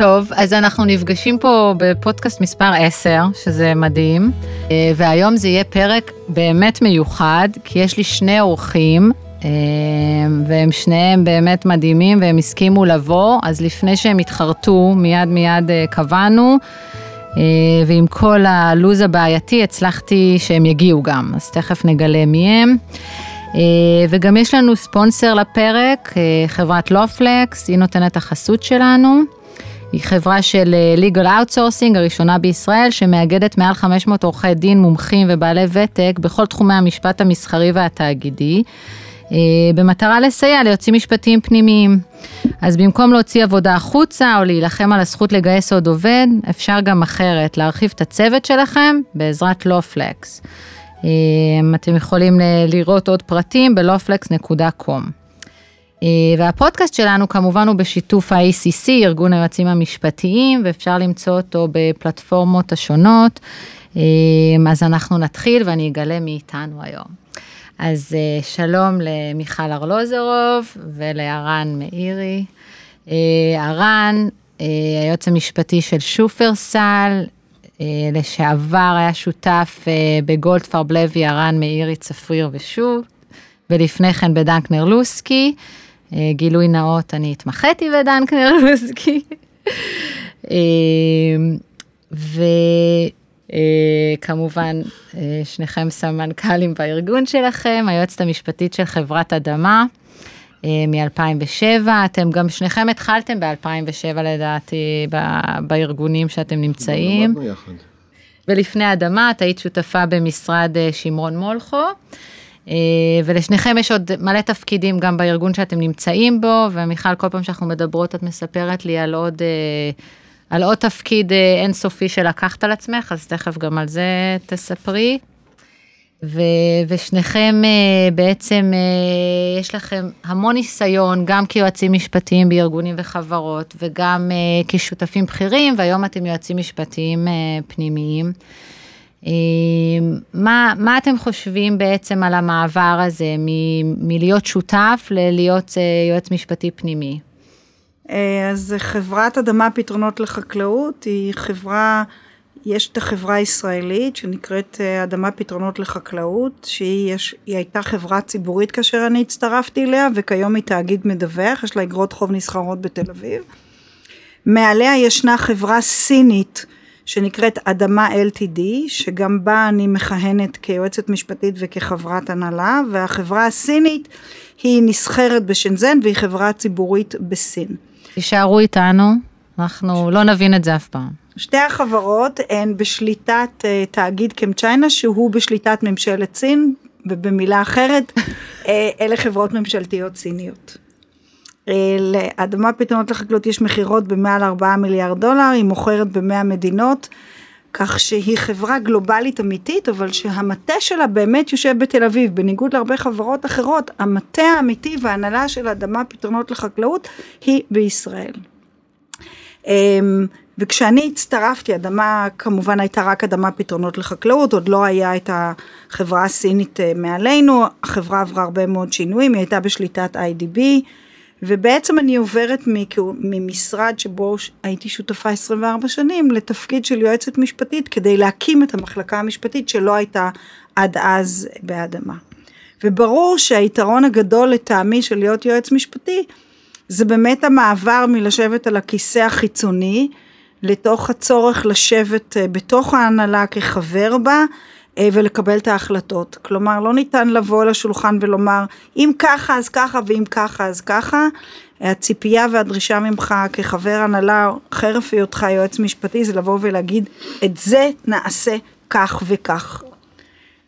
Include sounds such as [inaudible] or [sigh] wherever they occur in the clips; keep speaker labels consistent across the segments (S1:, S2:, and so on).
S1: טוב, אז אנחנו נפגשים פה בפודקאסט מספר 10, שזה מדהים, אה, והיום זה יהיה פרק באמת מיוחד, כי יש לי שני אורחים, אה, והם שניהם באמת מדהימים, והם הסכימו לבוא, אז לפני שהם התחרטו, מיד מיד אה, קבענו, ועם כל הלו"ז הבעייתי הצלחתי שהם יגיעו גם, אז תכף נגלה מי הם. וגם יש לנו ספונסר לפרק, חברת לופלקס, היא נותנת החסות שלנו. היא חברה של אה, legal outsourcing הראשונה בישראל, שמאגדת מעל 500 עורכי דין מומחים ובעלי ותק בכל תחומי המשפט המסחרי והתאגידי, אה, במטרה לסייע ליוצאים משפטיים פנימיים. אז במקום להוציא עבודה החוצה או להילחם על הזכות לגייס עוד עובד, אפשר גם אחרת, להרחיב את הצוות שלכם בעזרת לופלקס. אה, אתם יכולים לראות עוד פרטים בלופלקס.com. אה, והפודקאסט שלנו כמובן הוא בשיתוף ה-ACC, ארגון היועצים המשפטיים, ואפשר למצוא אותו בפלטפורמות השונות. אה, אז אנחנו נתחיל ואני אגלה מי איתנו היום. אז אה, שלום למיכל ארלוזרוב ולערן מאירי. ערן, היועץ המשפטי של שופרסל, לשעבר היה שותף בגולדפרב לוי, ערן מאירי, צפריר ושוב, ולפני כן בדנקנר לוסקי. אה, גילוי נאות, אני התמחיתי בדנקנר לוסקי. אה, וכמובן, אה, שניכם סמנכ"לים בארגון שלכם, היועצת המשפטית של חברת אדמה. מ-2007, אתם גם שניכם התחלתם ב-2007 לדעתי בארגונים שאתם נמצאים. ולפני אדמה את היית שותפה במשרד שמרון מולכו. אה, ולשניכם יש עוד מלא תפקידים גם בארגון שאתם נמצאים בו, ומיכל, כל פעם שאנחנו מדברות, את מספרת לי על עוד, אה, על עוד תפקיד אה, אינסופי שלקחת על עצמך, אז תכף גם על זה תספרי. ו, ושניכם בעצם יש לכם המון ניסיון, גם כיועצים משפטיים בארגונים וחברות, וגם כשותפים בכירים, והיום אתם יועצים משפטיים פנימיים. אמ, מה, מה אתם חושבים בעצם על המעבר הזה מ, מלהיות שותף ללהיות אה, יועץ משפטי פנימי?
S2: אה, אז חברת אדמה פתרונות לחקלאות היא חברה, יש את החברה הישראלית שנקראת אה, אדמה פתרונות לחקלאות, שהיא יש, הייתה חברה ציבורית כאשר אני הצטרפתי אליה וכיום היא תאגיד מדווח, יש לה אגרות חוב נסחרות בתל אביב. מעליה ישנה חברה סינית שנקראת אדמה LTD, שגם בה אני מכהנת כיועצת משפטית וכחברת הנהלה, והחברה הסינית היא נסחרת בשנזן והיא חברה ציבורית בסין.
S1: תישארו איתנו, אנחנו לא נבין את זה אף פעם.
S2: שתי החברות הן בשליטת uh, תאגיד קמצ'יינה שהוא בשליטת ממשלת סין, ובמילה אחרת, uh, אלה חברות ממשלתיות סיניות. אה, לאדמה פתרונות לחקלאות יש מכירות במעל 4 מיליארד דולר, היא מוכרת ב-100 מדינות, כך שהיא חברה גלובלית אמיתית, אבל שהמטה שלה באמת יושב בתל אביב, בניגוד להרבה חברות אחרות, המטה האמיתי וההנהלה של אדמה פתרונות לחקלאות היא בישראל. אמ, וכשאני הצטרפתי, אדמה כמובן הייתה רק אדמה פתרונות לחקלאות, עוד לא היה את החברה הסינית אה, מעלינו, החברה עברה הרבה מאוד שינויים, היא הייתה בשליטת IDB, ובעצם אני עוברת ממשרד שבו הייתי שותפה 24 שנים לתפקיד של יועצת משפטית כדי להקים את המחלקה המשפטית שלא הייתה עד אז באדמה. וברור שהיתרון הגדול לטעמי של להיות יועץ משפטי זה באמת המעבר מלשבת על הכיסא החיצוני לתוך הצורך לשבת אה, בתוך ההנהלה כחבר בה ולקבל את ההחלטות. כלומר, לא ניתן לבוא לשולחן ולומר, אם ככה אז ככה ואם ככה אז ככה. הציפייה והדרישה ממך כחבר הנהלה, חרף היותך יועץ משפטי, זה לבוא ולהגיד, את זה נעשה כך וכך.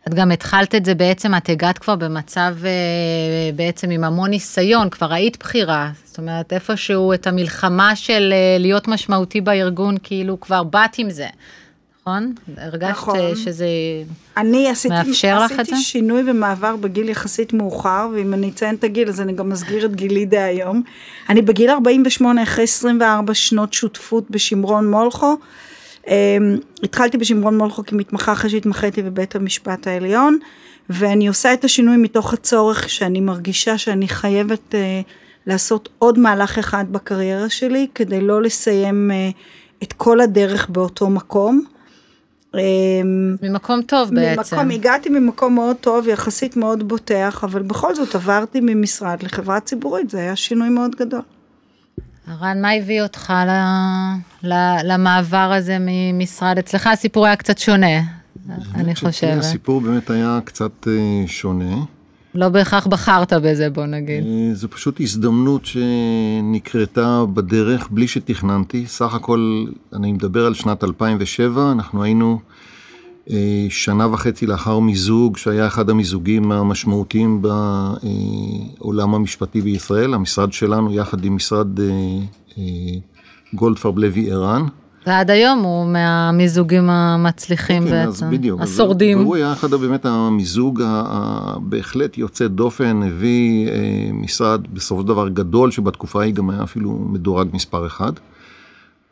S1: את גם התחלת את זה בעצם, את הגעת כבר במצב אה, בעצם עם המון ניסיון, כבר היית בכירה. זאת אומרת, איפשהו את המלחמה של אה, להיות משמעותי בארגון, כאילו כבר באת עם זה. נכון? הרגשת נכון. שזה אני עשיתי, מאפשר לך את זה?
S2: עשיתי שינוי ומעבר בגיל יחסית מאוחר, ואם אני אציין את הגיל אז אני גם אסגיר את גילי דהיום. אני בגיל 48 אחרי 24 שנות שותפות בשמרון מולכו. Um, התחלתי בשמרון מולכו כמתמחה אחרי שהתמחיתי בבית המשפט העליון, ואני עושה את השינוי מתוך הצורך שאני מרגישה שאני חייבת uh, לעשות עוד מהלך אחד בקריירה שלי, כדי לא לסיים אה, את כל הדרך באותו מקום.
S1: אמ, ממקום טוב בעצם.
S2: ממקום, הגעתי ממקום מאוד טוב, יחסית מאוד בוטח, אבל בכל זאת עברתי ממשרד לחברה ציבורית, זה היה שינוי מאוד גדול.
S1: רן, מה הביא אותך ל, ל, למעבר הזה ממשרד? אצלך הסיפור היה קצת שונה, אני חושבת.
S3: הסיפור באמת היה קצת אה, שונה.
S1: לא בהכרח בחרת בזה, בוא נגיד.
S3: אה, זו פשוט הזדמנות שנקרתה בדרך בלי שתכננתי. סך הכל, אני מדבר על שנת 2007, אנחנו היינו אה, שנה וחצי לאחר מיזוג, שהיה אחד המיזוגים המשמעותיים בעולם המשפטי בישראל. המשרד שלנו, יחד עם משרד גולדפרב לוי ערן,
S1: ועד היום הוא מהמיזוגים המצליחים
S3: כן,
S1: בעצם,
S3: אז בדיוק,
S1: השורדים.
S3: והוא היה אחד באמת המיזוג הבהחלט יוצא דופן, הביא אה, משרד בסופו של דבר גדול, שבתקופה ההיא גם היה אפילו מדורג מספר אחד.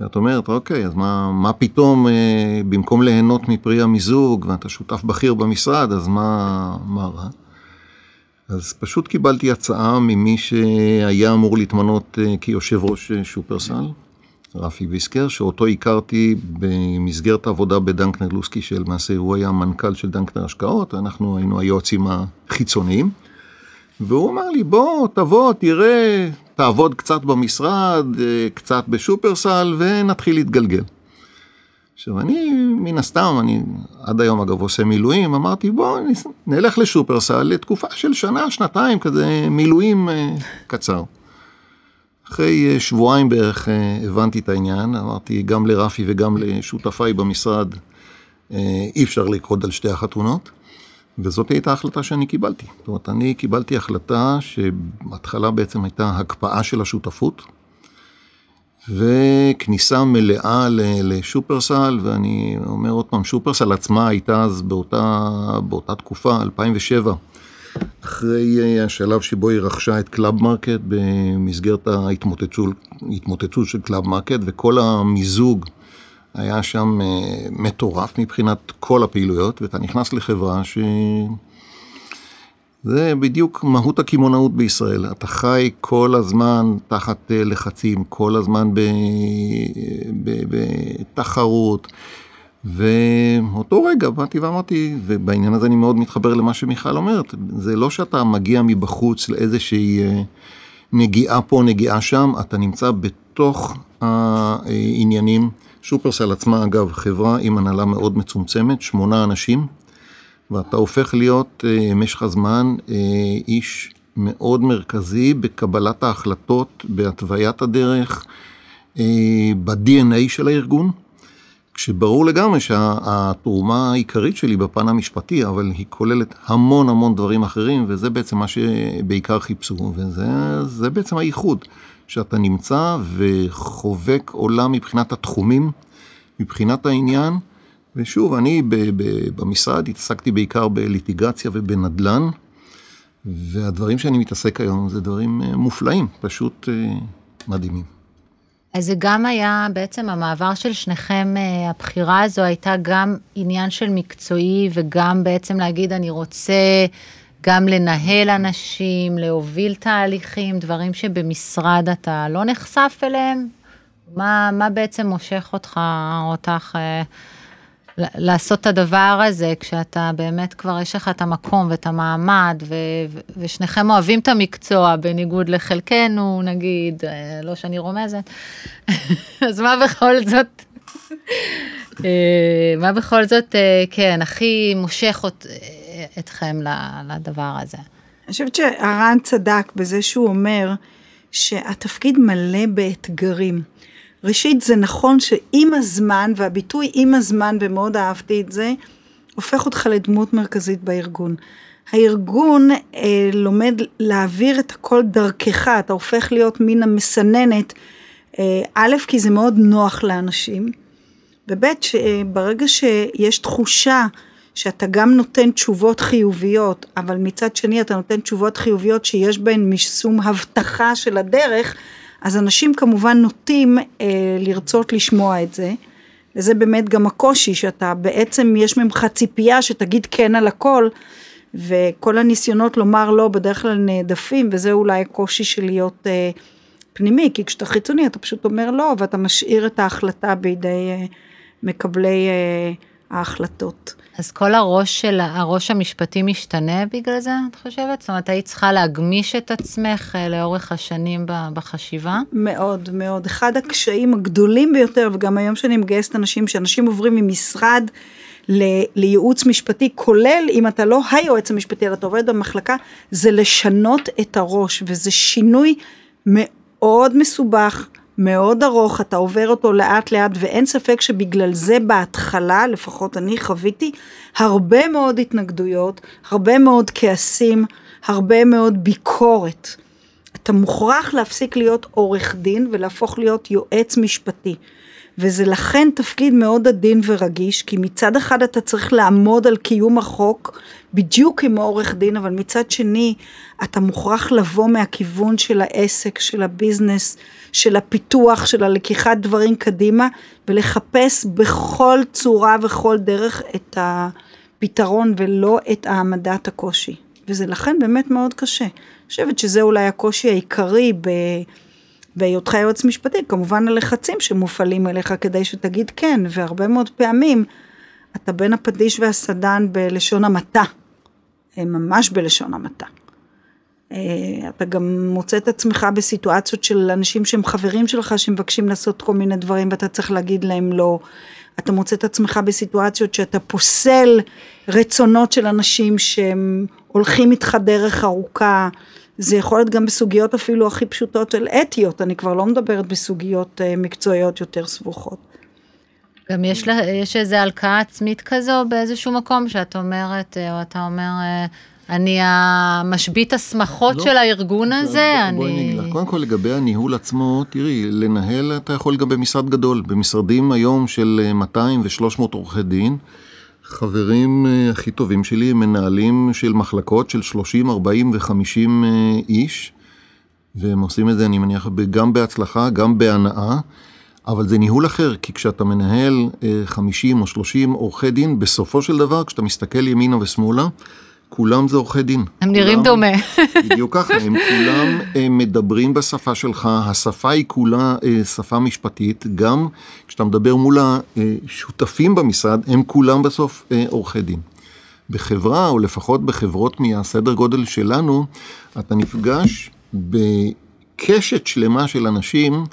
S3: ואת אומרת, אוקיי, אז מה, מה פתאום, אה, במקום ליהנות מפרי המיזוג, ואתה שותף בכיר במשרד, אז מה, מה רע? אז פשוט קיבלתי הצעה ממי שהיה אמור להתמנות אה, כיושב ראש שופרסל. רפי ויסקר, שאותו הכרתי במסגרת העבודה בדנקנר לוסקי, שלמעשה הוא היה המנכ"ל של דנקנר השקעות, אנחנו היינו היועצים החיצוניים. והוא אמר לי, בוא, תבוא, תראה, תעבוד קצת במשרד, קצת בשופרסל, ונתחיל להתגלגל. עכשיו, אני, מן הסתם, אני עד היום אגב עושה מילואים, אמרתי, בוא, נלך לשופרסל לתקופה של שנה, שנתיים, כזה מילואים אה, קצר. אחרי אה, שבועיים בערך אה, הבנתי את העניין, אמרתי גם לרפי וגם לשותפיי במשרד, אה, אי אפשר לקרוד על שתי החתונות, וזאת הייתה ההחלטה שאני קיבלתי. זאת אומרת, אני קיבלתי החלטה שבהתחלה בעצם הייתה הקפאה של השותפות, וכניסה מלאה לשופרסל, ואני אומר עוד פעם, שופרסל עצמה הייתה אז באותה, באותה תקופה, 2007. אחרי אה, השלב שבו היא רכשה את קלאב מרקט במסגרת ההתמוטטות של קלאב מרקט וכל המיזוג היה שם אה, מטורף מבחינת כל הפעילויות ואתה נכנס לחברה ש... זה בדיוק מהות הקמעונאות בישראל, אתה חי כל הזמן תחת אה, לחצים, כל הזמן בתחרות. ואותו רגע באתי ואמרתי, ובעניין הזה אני מאוד מתחבר למה שמיכל אומרת, זה לא שאתה מגיע מבחוץ לאיזושהי אה, נגיעה פה, נגיעה שם, אתה נמצא בתוך העניינים. שופרסל עצמה, אגב, חברה עם הנהלה מאוד מצומצמת, שמונה אנשים, ואתה הופך להיות אה, משך הזמן אה, איש מאוד מרכזי בקבלת ההחלטות, בהתוויית הדרך, ב-DNA של הארגון. כשברור לגמרי שהתרומה העיקרית שלי בפן המשפטי, אבל היא כוללת המון המון דברים אחרים, וזה בעצם מה שבעיקר חיפשו, וזה בעצם הייחוד, שאתה נמצא וחובק עולם מבחינת התחומים, מבחינת העניין, ושוב, אני ב- ב- במשרד התעסקתי בעיקר בליטיגציה ובנדל"ן, והדברים שאני מתעסק היום זה דברים אה, מופלאים, פשוט אה, מדהימים.
S1: אז זה גם היה בעצם המעבר של שניכם, אה, הבחירה הזו הייתה גם עניין של מקצועי וגם בעצם להגיד אני רוצה גם לנהל אנשים, להוביל תהליכים, דברים שבמשרד אתה לא נחשף אליהם? מה, מה בעצם מושך אותך, אותך, אה, לעשות את הדבר הזה, כשאתה באמת כבר יש לך את המקום ואת המעמד, ו, ושניכם אוהבים את המקצוע, בניגוד לחלקנו, נגיד, אה, לא שאני רומזת, [laughs] אז מה בכל זאת, אה, מה בכל זאת, אה, כן, הכי מושך אות, אתכם לדבר הזה?
S2: אני חושבת שהרן צדק בזה שהוא אומר שהתפקיד מלא באתגרים. ראשית, זה נכון שעם הזמן, והביטוי עם הזמן, ומאוד אהבתי את זה, הופך אותך לדמות מרכזית בארגון. הארגון אה, לומד להעביר את הכל דרכך, אתה הופך להיות מין המסננת, אה, א', כי זה מאוד נוח לאנשים, וב', שברגע שיש תחושה שאתה גם נותן תשובות חיוביות, אבל מצד שני אתה נותן תשובות חיוביות שיש בהן משום הבטחה של הדרך, אז אנשים כמובן נוטים אה, לרצות לשמוע את זה, וזה באמת גם הקושי, שאתה בעצם יש ממך ציפייה שתגיד כן על הכל, וכל הניסיונות לומר לא בדרך כלל נעדפים, וזה אולי הקושי של להיות אה, פנימי, כי כשאתה חיצוני אתה פשוט אומר לא, ואתה משאיר את ההחלטה בידי אה, מקבלי אה, ההחלטות.
S1: אז כל הראש של, הראש המשפטי משתנה בגלל זה, את חושבת? זאת אומרת, היית צריכה להגמיש את עצמך אה, לאורך השנים בחשיבה?
S2: מאוד, מאוד. אחד הקשיים הגדולים ביותר, וגם היום שאני מגייסת אנשים, שאנשים עוברים ממשרד לייעוץ משפטי, כולל אם אתה לא היועץ המשפטי, אלא אתה עובד במחלקה, זה לשנות את הראש, וזה שינוי מאוד מסובך, מאוד ארוך, אתה עובר אותו לאט לאט, ואין ספק שבגלל זה בהתחלה, לפחות אני חוויתי, הרבה מאוד התנגדויות, הרבה מאוד כעסים, הרבה מאוד ביקורת. אתה מוכרח להפסיק להיות עורך דין ולהפוך להיות יועץ משפטי. וזה לכן תפקיד מאוד עדין ורגיש, כי מצד אחד אתה צריך לעמוד על קיום החוק, בדיוק כמו עורך דין, אבל מצד שני, אתה מוכרח לבוא מהכיוון של העסק, של הביזנס, של הפיתוח, של הלקיחת דברים קדימה, ולחפש בכל צורה וכל דרך את הפתרון ולא את העמדת הקושי. וזה לכן באמת מאוד קשה. אני חושבת שזה אולי הקושי העיקרי ב... בהיותך יועץ משפטי, כמובן הלחצים שמופעלים אליך כדי שתגיד כן, והרבה מאוד פעמים אתה בין הפטיש והסדן בלשון המעטה, ממש בלשון המעטה. אה, אתה גם מוצא את עצמך בסיטואציות של אנשים שהם חברים שלך שמבקשים לעשות כל מיני דברים ואתה צריך להגיד להם לא. אתה מוצא את עצמך בסיטואציות שאתה פוסל רצונות של אנשים שהם הולכים איתך דרך ארוכה. זה יכול להיות גם בסוגיות אפילו הכי פשוטות של אתיות, אני כבר לא מדברת בסוגיות אה, מקצועיות יותר סבוכות.
S1: גם יש, לה, יש איזו הלקאה עצמית כזו באיזשהו מקום שאת אומרת, אה, או אתה אומר, אני המשבית הסמכות לא, של הארגון הזה,
S3: בוא, אני... בואי נגיד לך, קודם כל לגבי הניהול עצמו, תראי, לנהל אתה יכול גם במשרד גדול, במשרדים היום של 200 ו-300 עורכי דין, חברים אה, הכי טובים שלי הם מנהלים של מחלקות של 30, 40 ו-50 איש, והם עושים את זה, אני מניח, גם בהצלחה, גם בהנאה, אבל זה ניהול אחר, כי כשאתה מנהל 50 אה, או 30 עורכי דין, בסופו של דבר, כשאתה מסתכל ימינה ושמאלה, כולם זה עורכי דין.
S1: הם נראים דומה. [laughs]
S3: בדיוק ככה, הם כולם הם מדברים בשפה שלך, השפה היא כולה אה, שפה משפטית, גם כשאתה מדבר מול השותפים במשרד, הם כולם בסוף אה, עורכי דין. בחברה, או לפחות בחברות מהסדר גודל שלנו, אתה נפגש בקשת שלמה של אנשים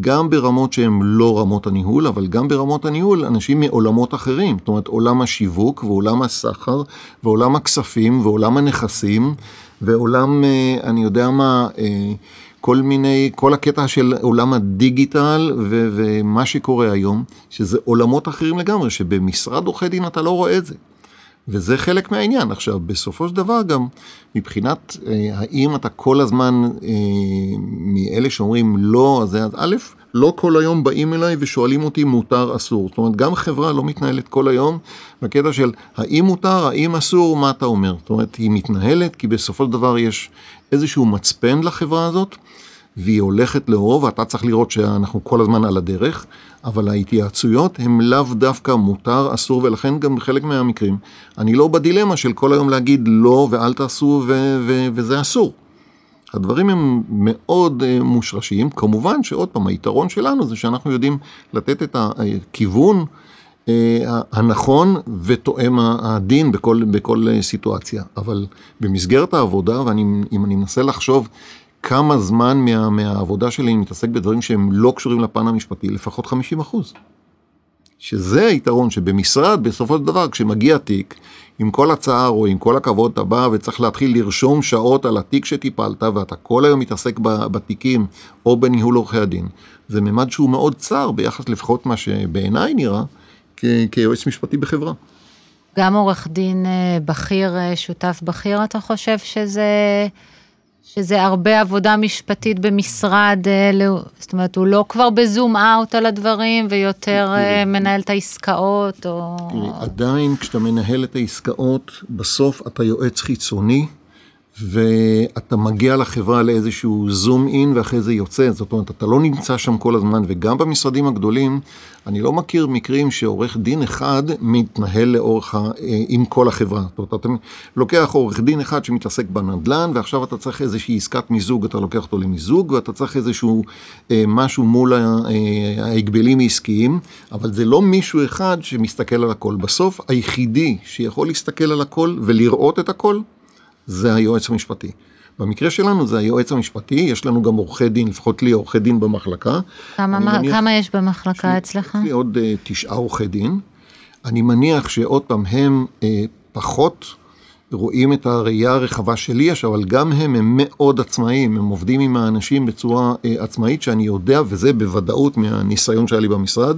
S3: גם ברמות שהן לא רמות הניהול, אבל גם ברמות הניהול, אנשים מעולמות אחרים. זאת אומרת, עולם השיווק ועולם הסחר ועולם הכספים ועולם הנכסים ועולם, אה, אני יודע מה, אה, כל מיני, כל הקטע של עולם הדיגיטל ו- ומה שקורה היום, שזה עולמות אחרים לגמרי, שבמשרד עורכי דין אתה לא רואה את זה. וזה חלק מהעניין. עכשיו, בסופו של דבר גם, מבחינת אה, האם אתה כל הזמן אה, מאלה שאומרים לא, אז, אז א', לא כל היום באים אליי ושואלים אותי מותר, אסור. זאת אומרת, גם חברה לא מתנהלת כל היום בקטע של האם מותר, האם אסור, מה אתה אומר. זאת אומרת, היא מתנהלת כי בסופו של דבר יש איזשהו מצפן לחברה הזאת. והיא הולכת לאור, ואתה צריך לראות שאנחנו כל הזמן על הדרך, אבל ההתייעצויות הן לאו דווקא מותר, אסור, ולכן גם בחלק מהמקרים, אני לא בדילמה של כל היום להגיד לא ואל תעשו ו- ו- וזה אסור. הדברים הם מאוד uh, מושרשים, כמובן שעוד פעם, היתרון שלנו זה שאנחנו יודעים לתת את הכיוון uh, הנכון ותואם הדין בכל, בכל uh, סיטואציה. אבל במסגרת העבודה, ואם אני מנסה לחשוב כמה זמן מה, מהעבודה שלי אני מתעסק בדברים שהם לא קשורים לפן המשפטי, לפחות 50 אחוז. שזה היתרון שבמשרד, בסופו של דבר, כשמגיע תיק, עם כל הצער או עם כל הכבוד אתה בא וצריך להתחיל לרשום שעות על התיק שטיפלת ואתה כל היום מתעסק בתיקים או בניהול עורכי הדין. זה ממד שהוא מאוד צר ביחס לפחות מה שבעיניי נראה כיועץ משפטי בחברה.
S1: גם עורך דין אה, בכיר, אה, שותף בכיר, אתה חושב שזה... שזה הרבה עבודה משפטית במשרד, אה, זאת אומרת, הוא לא כבר בזום אאוט על הדברים ויותר אה, מנהל את העסקאות, או...
S3: עדיין כשאתה מנהל את העסקאות, בסוף אתה יועץ חיצוני, ואתה מגיע לחברה לאיזשהו זום אין ואחרי זה יוצא, זאת אומרת, אתה לא נמצא שם כל הזמן, וגם במשרדים הגדולים, אני לא מכיר מקרים שעורך דין אחד מתנהל לאורך, ה, אה, עם כל החברה. זאת אומרת, אתה לוקח עורך דין אחד שמתעסק בנדל"ן, ועכשיו אתה צריך איזושהי עסקת מיזוג, אתה לוקח אותו למיזוג, ואתה צריך איזשהו אה, משהו מול אה, ההגבלים העסקיים, אבל זה לא מישהו אחד שמסתכל על הכל. בסוף, היחידי שיכול להסתכל על הכל ולראות את הכל, זה היועץ המשפטי. במקרה שלנו זה היועץ המשפטי, יש לנו גם עורכי דין, לפחות לי עורכי דין במחלקה.
S1: כמה, מה, מניח, כמה יש במחלקה יש אצלך?
S3: יש לי עוד uh, תשעה עורכי דין. אני מניח שעוד פעם הם uh, פחות רואים את הראייה הרחבה שלי יש, אבל גם הם הם מאוד עצמאיים, הם עובדים עם האנשים בצורה uh, עצמאית שאני יודע, וזה בוודאות מהניסיון שהיה לי במשרד.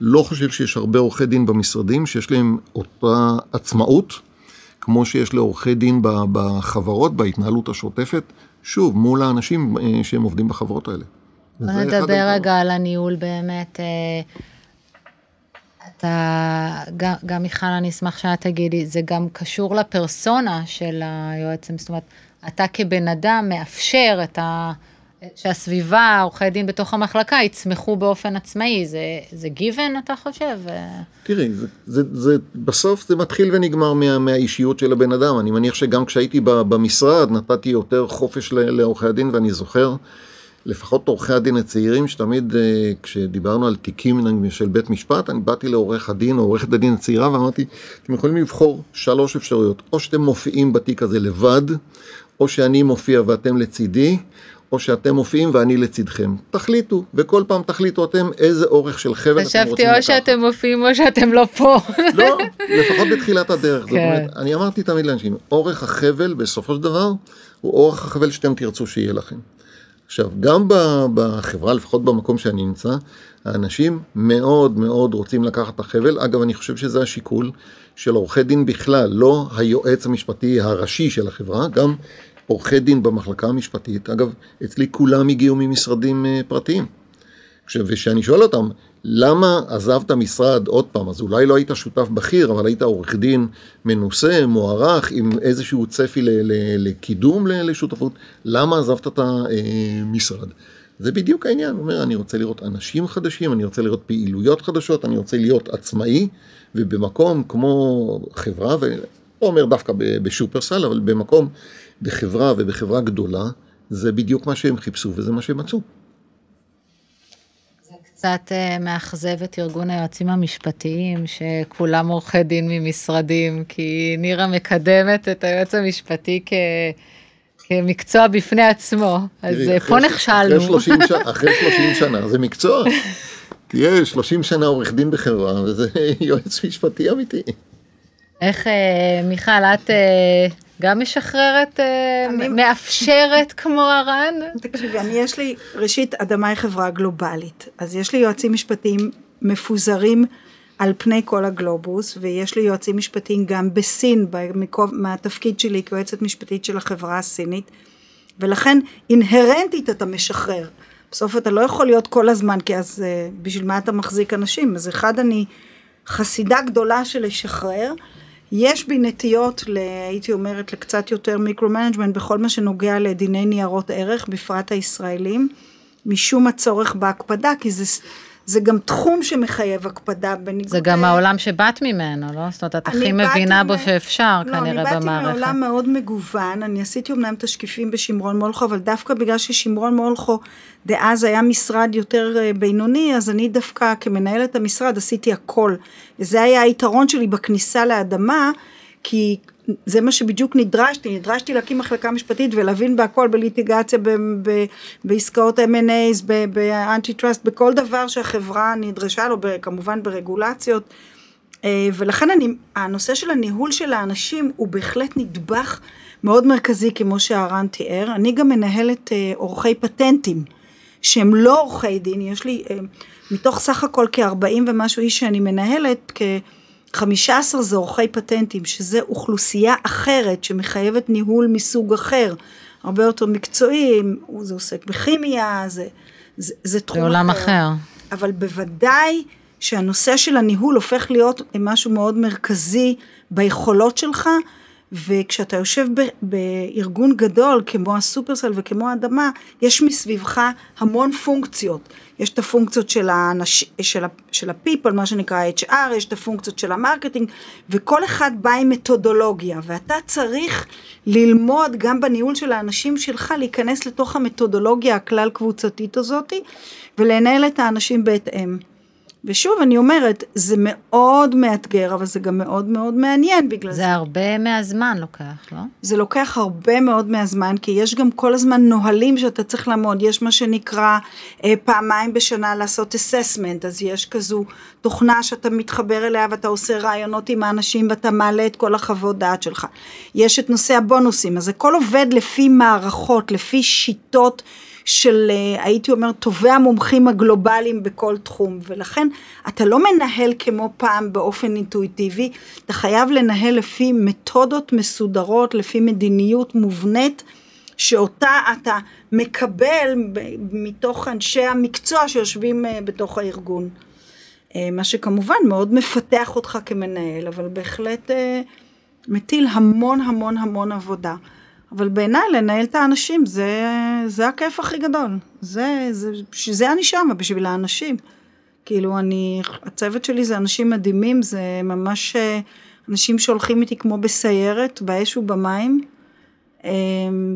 S3: לא חושב שיש הרבה עורכי דין במשרדים שיש להם אותה עצמאות. כמו שיש לעורכי דין בחברות, בהתנהלות השוטפת, שוב, מול האנשים אה, שהם עובדים בחברות האלה.
S1: בוא נדבר רגע על הניהול באמת. אה, אתה, גם, גם מיכל, אני אשמח שאת תגידי, זה גם קשור לפרסונה של היועץ, זאת אומרת, אתה כבן אדם מאפשר את ה... שהסביבה, עורכי דין בתוך המחלקה, יצמחו באופן עצמאי. זה, זה גיוון, אתה חושב?
S3: תראי, זה, זה, זה, בסוף זה מתחיל ונגמר מה, מהאישיות של הבן אדם. אני מניח שגם כשהייתי במשרד, נתתי יותר חופש לעורכי הדין, ואני זוכר, לפחות עורכי הדין הצעירים, שתמיד אה, כשדיברנו על תיקים של בית משפט, אני באתי לעורך הדין או עורכת הדין הצעירה ואמרתי, אתם יכולים לבחור שלוש אפשרויות, או שאתם מופיעים בתיק הזה לבד, או שאני מופיע ואתם לצידי, או שאתם מופיעים ואני לצדכם. תחליטו, וכל פעם תחליטו אתם איזה אורך של חבל אתם רוצים לקחת.
S1: חשבתי או שאתם מופיעים או שאתם לא פה.
S3: לא, לפחות בתחילת הדרך. זאת כן. אומרת, אני אמרתי תמיד לאנשים, אורך החבל בסופו של דבר הוא אורך החבל שאתם תרצו שיהיה לכם. עכשיו, גם בחברה, לפחות במקום שאני נמצא, האנשים מאוד מאוד רוצים לקחת את החבל. אגב, אני חושב שזה השיקול של עורכי דין בכלל, לא היועץ המשפטי הראשי של החברה, גם עורכי דין במחלקה המשפטית, אגב, אצלי כולם הגיעו ממשרדים אה, פרטיים. וכשאני שואל אותם, למה עזבת משרד עוד פעם, אז אולי לא היית שותף בכיר, אבל היית עורך דין מנוסה, מוערך, עם איזשהו צפי לקידום לשותפות, למה עזבת את המשרד? זה בדיוק העניין, הוא אומר, אני רוצה לראות אנשים חדשים, אני רוצה לראות פעילויות חדשות, אני רוצה להיות עצמאי, ובמקום כמו חברה, ולא אומר דווקא בשופרסל, אבל במקום בחברה ובחברה גדולה, זה בדיוק מה שהם חיפשו וזה מה שהם מצאו.
S1: זה קצת uh, מאכזב את ארגון היועצים המשפטיים, שכולם עורכי דין ממשרדים, כי נירה מקדמת את היועץ המשפטי כ... כמקצוע בפני עצמו, אז תראי, פה נכשלנו.
S3: אחרי 30, ש... [laughs] אחרי 30 שנה זה מקצוע. תהיה 30 שנה עורך דין בחברה, וזה [laughs] יועץ משפטי אמיתי.
S1: איך, אה, מיכל, את אה, גם משחררת, אה, אני... מאפשרת כמו הר"ן?
S2: תקשיבי, אני יש לי, ראשית, אדמה היא חברה גלובלית, אז יש לי יועצים משפטיים מפוזרים על פני כל הגלובוס, ויש לי יועצים משפטיים גם בסין, מהתפקיד שלי כיועצת משפטית של החברה הסינית, ולכן אינהרנטית אתה משחרר. בסוף אתה לא יכול להיות כל הזמן, כי אז בשביל מה אתה מחזיק אנשים? אז אחד, אני חסידה גדולה של לשחרר. יש בי נטיות, ל, הייתי אומרת, לקצת יותר micro-management בכל מה שנוגע לדיני ניירות ערך, בפרט הישראלים, משום הצורך בהקפדה, כי זה, זה גם תחום שמחייב הקפדה בניגוד...
S1: זה גם העולם שבאת ממנו, לא? זאת אומרת, את הכי מבינה בו שאפשר, לא, כנראה במערכת.
S2: לא, אני באתי מעולם מאוד מגוון, אני עשיתי אמנם תשקיפים בשמרון מולכו, אבל דווקא בגלל ששמרון מולכו דאז היה משרד יותר אה, בינוני, אז אני דווקא כמנהלת המשרד עשיתי הכל. וזה היה היתרון שלי בכניסה לאדמה, כי זה מה שבדיוק נדרשתי, נדרשתי להקים מחלקה משפטית ולהבין בהכל בליטיגציה, ב, ב, בעסקאות M&A's, באנטי טראסט, בכל דבר שהחברה נדרשה לו, כמובן ברגולציות. אה, ולכן אני, הנושא של הניהול של האנשים הוא בהחלט נדבך מאוד מרכזי כמו שהרן תיאר. אני גם מנהלת אה, עורכי פטנטים שהם לא עורכי דין, יש לי אה, מתוך סך הכל כ-40 ומשהו איש שאני מנהלת, כ... 15 זה עורכי פטנטים, שזה אוכלוסייה אחרת שמחייבת ניהול מסוג אחר, הרבה יותר מקצועי, זה עוסק בכימיה, זה, זה, זה תחום
S1: אחר. בעולם אחר.
S2: אבל בוודאי שהנושא של הניהול הופך להיות משהו מאוד מרכזי ביכולות שלך, וכשאתה יושב ב, בארגון גדול כמו הסופרסל וכמו האדמה, יש מסביבך המון פונקציות. יש את הפונקציות של, האנש, של, ה, של ה-people, מה שנקרא HR, יש את הפונקציות של ה marketing, וכל אחד בא עם מתודולוגיה, ואתה צריך ללמוד גם בניהול של האנשים שלך, להיכנס לתוך המתודולוגיה הכלל קבוצתית הזאת, ולנהל את האנשים בהתאם. ושוב, אני אומרת, זה מאוד מאתגר, אבל זה גם מאוד מאוד מעניין בגלל
S1: זה. זה הרבה מהזמן לוקח, לא?
S2: זה לוקח הרבה מאוד מהזמן, כי יש גם כל הזמן נהלים שאתה צריך לעמוד. יש מה שנקרא אה, פעמיים בשנה לעשות אססמנט, אז יש כזו תוכנה שאתה מתחבר אליה ואתה עושה רעיונות עם האנשים ואתה מעלה את כל החוות דעת שלך. יש את נושא הבונוסים, אז הכל עובד לפי מערכות, לפי שיטות. של אה, הייתי אומר טובי המומחים הגלובליים בכל תחום ולכן אתה לא מנהל כמו פעם באופן אינטואיטיבי, אתה חייב לנהל לפי מתודות מסודרות, לפי מדיניות מובנית שאותה אתה מקבל מתוך אנשי המקצוע שיושבים אה, בתוך הארגון. אה, מה שכמובן מאוד מפתח אותך כמנהל, אבל בהחלט מטיל המון המון המון עבודה. אבל בעיניי לנהל את האנשים זה, זה הכיף הכי גדול. זה, זה, שזה אני שמה, בשביל האנשים. כאילו אני, הצוות שלי זה אנשים מדהימים, זה ממש אה, אנשים שהולכים איתי כמו בסיירת, באש ובמים, אה,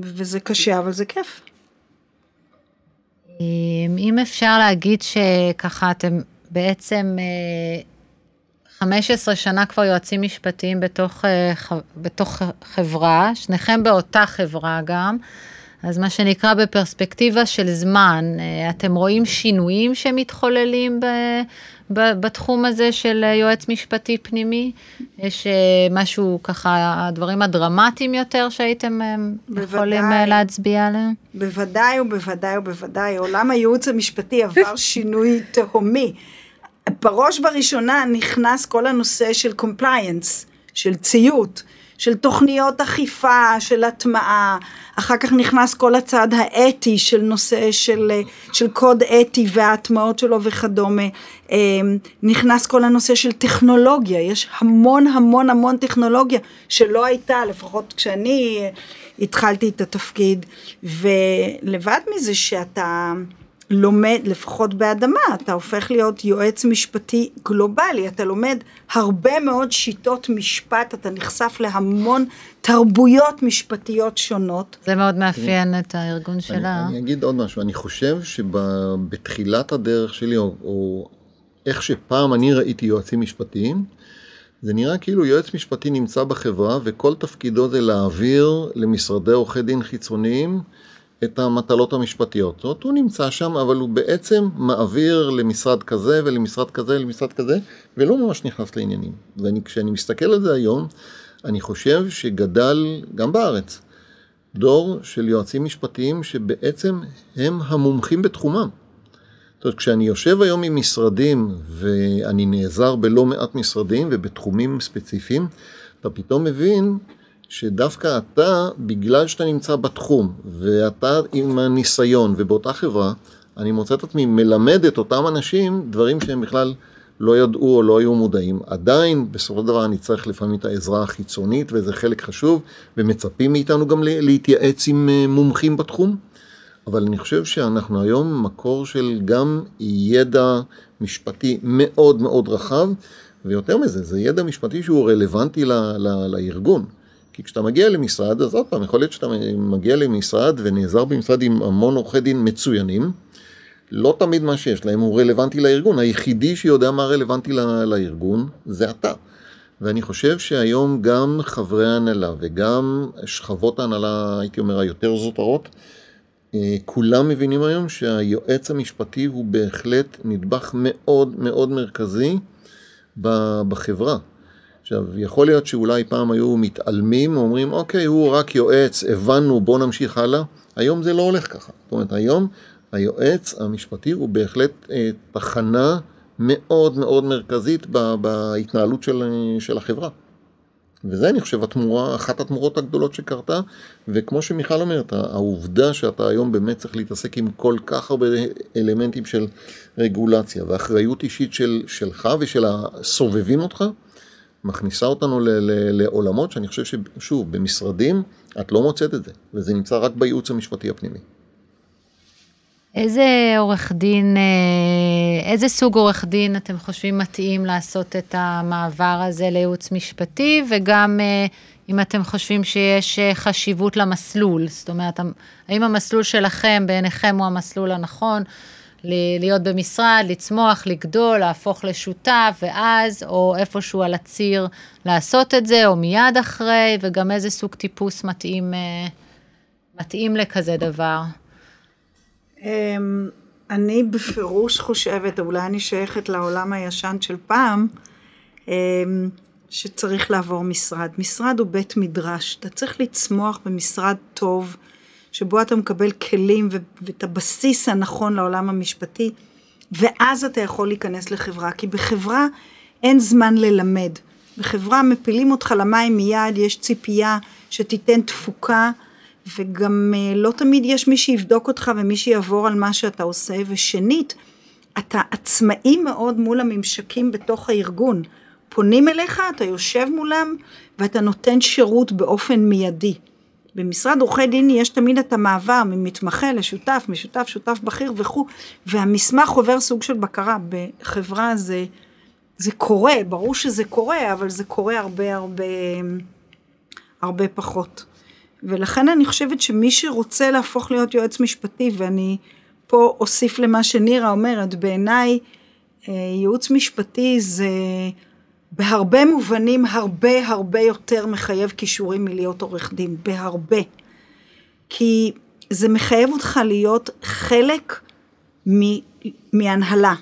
S2: וזה קשה, אבל זה כיף.
S1: אה, אם אפשר להגיד שככה אתם בעצם 15 שנה כבר יועצים משפטיים בתוך, אה, בתוך חברה, שניכם באותה חברה גם, אז מה שנקרא בפרספקטיבה של זמן, אה, אתם רואים שינויים שמתחוללים ב, ב, בתחום הזה של יועץ משפטי פנימי? יש אה, משהו ככה, הדברים הדרמטיים יותר שהייתם בוודאי, יכולים להצביע עליהם?
S2: בוודאי ובוודאי ובוודאי, עולם הייעוץ המשפטי עבר שינוי תהומי. בראש בראשונה נכנס כל הנושא של compliance, של ציות, של תוכניות אכיפה, של הטמעה, אחר כך נכנס כל הצד האתי של נושא של, של קוד אתי וההטמעות שלו וכדומה, אמ, נכנס כל הנושא של טכנולוגיה, יש המון המון המון טכנולוגיה שלא הייתה, לפחות כשאני התחלתי את התפקיד, ולבד מזה שאתה לומד, לפחות באדמה, אתה הופך להיות יועץ משפטי גלובלי, אתה לומד הרבה מאוד שיטות משפט, אתה נחשף להמון תרבויות משפטיות שונות.
S1: זה מאוד מאפיין את הארגון שלה.
S3: אני, אני אגיד עוד משהו, אני חושב שבתחילת הדרך שלי, או, או איך שפעם אני ראיתי יועצים משפטיים, זה נראה כאילו יועץ משפטי נמצא בחברה וכל תפקידו זה להעביר למשרדי עורכי דין חיצוניים את המטלות המשפטיות. זאת אומרת, הוא נמצא שם, אבל הוא בעצם מעביר למשרד כזה ולמשרד כזה ולמשרד כזה, ולא ממש נכנס לעניינים. וכשאני מסתכל על זה היום, אני חושב שגדל, גם בארץ, דור של יועצים משפטיים שבעצם הם המומחים בתחומם. זאת אומרת, כשאני יושב היום עם משרדים, ואני נעזר בלא מעט משרדים ובתחומים ספציפיים, אתה פתאום מבין שדווקא אתה, בגלל שאתה נמצא בתחום, ואתה עם הניסיון ובאותה חברה, אני מוצא את עצמי מלמד את אותם אנשים דברים שהם בכלל לא ידעו או לא היו מודעים. עדיין, בסופו של דבר אני צריך לפעמים את העזרה החיצונית, וזה חלק חשוב, ומצפים מאיתנו גם להתייעץ עם אה, מומחים בתחום. אבל אני חושב שאנחנו היום מקור של גם ידע משפטי מאוד מאוד רחב, ויותר מזה, זה ידע משפטי שהוא רלוונטי ל, ל, לארגון. כי כשאתה מגיע למשרד, אז עוד פעם, יכול להיות שאתה מגיע למשרד ונעזר במשרד עם המון עורכי דין מצוינים, לא תמיד מה שיש להם הוא רלוונטי לארגון, היחידי שיודע מה רלוונטי לארגון זה אתה. ואני חושב שהיום גם חברי ההנהלה וגם שכבות ההנהלה, הייתי אומר, היותר זוטרות, אה, כולם מבינים היום שהיועץ המשפטי הוא בהחלט נדבך מאוד מאוד מרכזי בחברה. עכשיו, יכול להיות שאולי פעם היו מתעלמים, אומרים, אוקיי, הוא רק יועץ, הבנו, בוא נמשיך הלאה. היום זה לא הולך ככה. זאת אומרת, היום היועץ המשפטי הוא בהחלט אה, תחנה מאוד מאוד מרכזית בהתנהלות של, של החברה. וזה אני חושב התמורה, אחת התמורות הגדולות שקרתה, וכמו שמיכל אומרת, העובדה שאתה היום באמת צריך להתעסק עם כל כך הרבה אלמנטים של רגולציה ואחריות אישית של, שלך ושל הסובבים אותך, מכניסה אותנו ל- ל- לעולמות שאני חושב ששוב, במשרדים את לא מוצאת את זה, וזה נמצא רק בייעוץ המשפטי הפנימי.
S1: איזה עורך דין, אה, איזה סוג עורך דין אתם חושבים מתאים לעשות את המעבר הזה לייעוץ משפטי, וגם אה, אם אתם חושבים שיש אה, חשיבות למסלול, זאת אומרת, האם המסלול שלכם בעיניכם הוא המסלול הנכון, להיות במשרד, לצמוח, לגדול, להפוך לשותף, ואז, או איפשהו על הציר לעשות את זה, או מיד אחרי, וגם איזה סוג טיפוס מתאים, מתאים לכזה דבר.
S2: אמ, אני בפירוש חושבת, אולי אני שייכת לעולם הישן של פעם, אמ, שצריך לעבור משרד. משרד הוא בית מדרש, אתה צריך לצמוח במשרד טוב, שבו אתה מקבל כלים ואת הבסיס הנכון לעולם המשפטי, ואז אתה יכול להיכנס לחברה, כי בחברה אין זמן ללמד. בחברה מפילים אותך למים מיד, יש ציפייה שתיתן תפוקה. וגם אה, לא תמיד יש מי שיבדוק אותך ומי שיעבור על מה שאתה עושה, ושנית, אתה עצמאי מאוד מול הממשקים בתוך הארגון. פונים אליך, אתה יושב מולם ואתה נותן שירות באופן מיידי. במשרד עורכי דין יש תמיד את המעבר ממתמחה לשותף, משותף, שותף בכיר וכו', והמסמך עובר סוג של בקרה. בחברה זה, זה קורה, ברור שזה קורה, אבל זה קורה הרבה הרבה, הרבה פחות. ולכן אני חושבת שמי שרוצה להפוך להיות יועץ משפטי, ואני פה אוסיף למה שנירה אומרת, בעיניי אה, ייעוץ משפטי זה בהרבה מובנים הרבה הרבה יותר מחייב כישורים מלהיות עורך דין, בהרבה. כי זה מחייב אותך להיות חלק מהנהלה.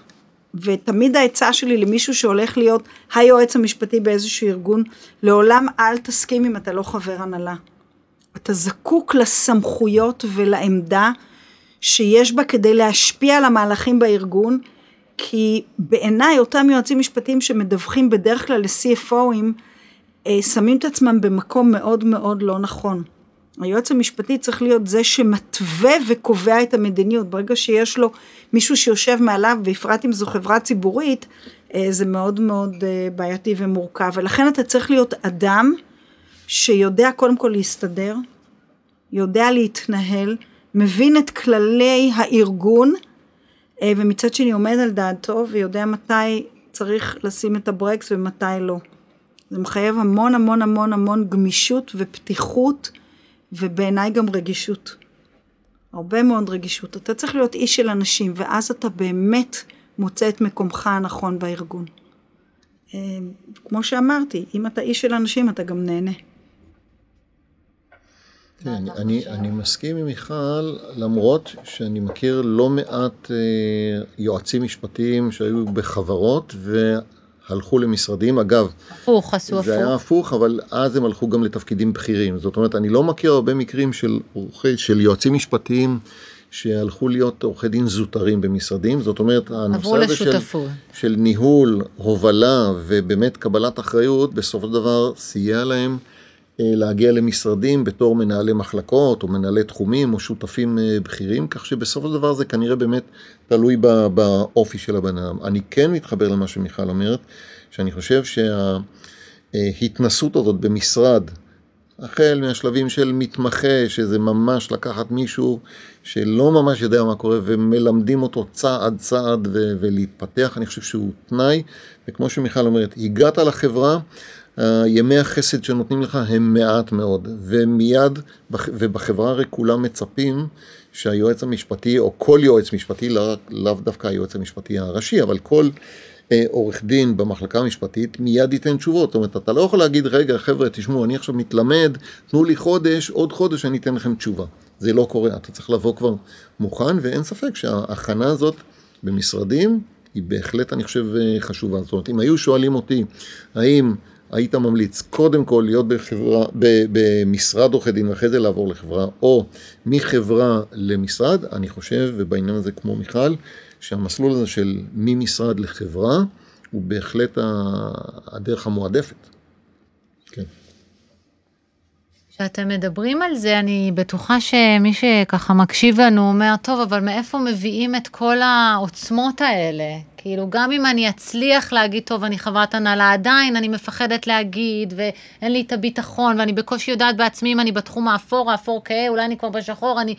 S2: ותמיד העצה שלי למישהו שהולך להיות היועץ המשפטי באיזשהו ארגון, לעולם אל תסכים אם אתה לא חבר הנהלה. אתה זקוק לסמכויות ולעמדה שיש בה כדי להשפיע על המהלכים בארגון, כי בעיניי אותם יועצים משפטיים שמדווחים בדרך כלל ל-CFOים, אה, שמים את עצמם במקום מאוד מאוד לא נכון. היועץ המשפטי צריך להיות זה שמתווה וקובע את המדיניות. ברגע שיש לו מישהו שיושב מעליו, בפרט אם זו חברה ציבורית, אה, זה מאוד מאוד אה, בעייתי ומורכב. ולכן אתה צריך להיות אדם שיודע קודם כל להסתדר, יודע להתנהל, מבין את כללי הארגון, ומצד שני עומד על דעתו ויודע מתי צריך לשים את הברקס ומתי לא. זה מחייב המון המון המון המון גמישות ופתיחות, ובעיניי גם רגישות. הרבה מאוד רגישות. אתה צריך להיות איש של אנשים, ואז אתה באמת מוצא את מקומך הנכון בארגון. אה, כמו שאמרתי, אם אתה איש של אנשים, אתה גם נהנה.
S3: כן, אני, אני מסכים עם מיכל, למרות שאני מכיר לא מעט אה, יועצים משפטיים שהיו בחברות והלכו למשרדים. אגב,
S1: הפוך, עשו הפוך.
S3: זה היה הפוך, אבל אז הם הלכו גם לתפקידים בכירים. זאת אומרת, אני לא מכיר הרבה מקרים של, של יועצים משפטיים שהלכו להיות עורכי דין זוטרים במשרדים. זאת אומרת, הנושא הזה של, של ניהול, הובלה ובאמת קבלת אחריות, בסופו של דבר סייע להם. אה, להגיע למשרדים בתור מנהלי מחלקות או מנהלי תחומים או שותפים אה, בכירים, כך שבסופו של דבר זה כנראה באמת תלוי באופי של הבן אדם. אני כן מתחבר למה שמיכל אומרת, שאני חושב שההתנסות הזאת במשרד, החל מהשלבים של מתמחה, שזה ממש לקחת מישהו שלא ממש יודע מה קורה ומלמדים אותו צעד צעד ולהתפתח, אני חושב שהוא תנאי, וכמו שמיכל אומרת, הגעת לחברה, ימי החסד שנותנים לך הם מעט מאוד, ומיד, ובחברה הרי כולם מצפים שהיועץ המשפטי, או כל יועץ משפטי, לאו לא דווקא היועץ המשפטי הראשי, אבל כל אה, עורך דין במחלקה המשפטית מיד ייתן תשובות. זאת אומרת, אתה לא יכול להגיד, רגע, חבר'ה, תשמעו, אני עכשיו מתלמד, תנו לי חודש, עוד חודש אני אתן לכם תשובה. זה לא קורה, אתה צריך לבוא כבר מוכן, ואין ספק שההכנה הזאת במשרדים היא בהחלט, אני חושב, אה, חשובה. זאת אומרת, אם היו שואלים אותי, האם היית ממליץ קודם כל להיות בחברה, במשרד עורכי דין ואחרי זה לעבור לחברה, או מחברה למשרד, אני חושב, ובעניין הזה כמו מיכל, שהמסלול הזה של ממשרד לחברה, הוא בהחלט הדרך המועדפת. כן.
S1: כשאתם מדברים על זה, אני בטוחה שמי שככה מקשיב לנו אומר, טוב, אבל מאיפה מביאים את כל העוצמות האלה? כאילו, גם אם אני אצליח להגיד, טוב, אני חברת הנהלה, עדיין אני מפחדת להגיד, ואין לי את הביטחון, ואני בקושי יודעת בעצמי אם אני בתחום האפור, האפור כהה, אולי אני כבר בשחור, אני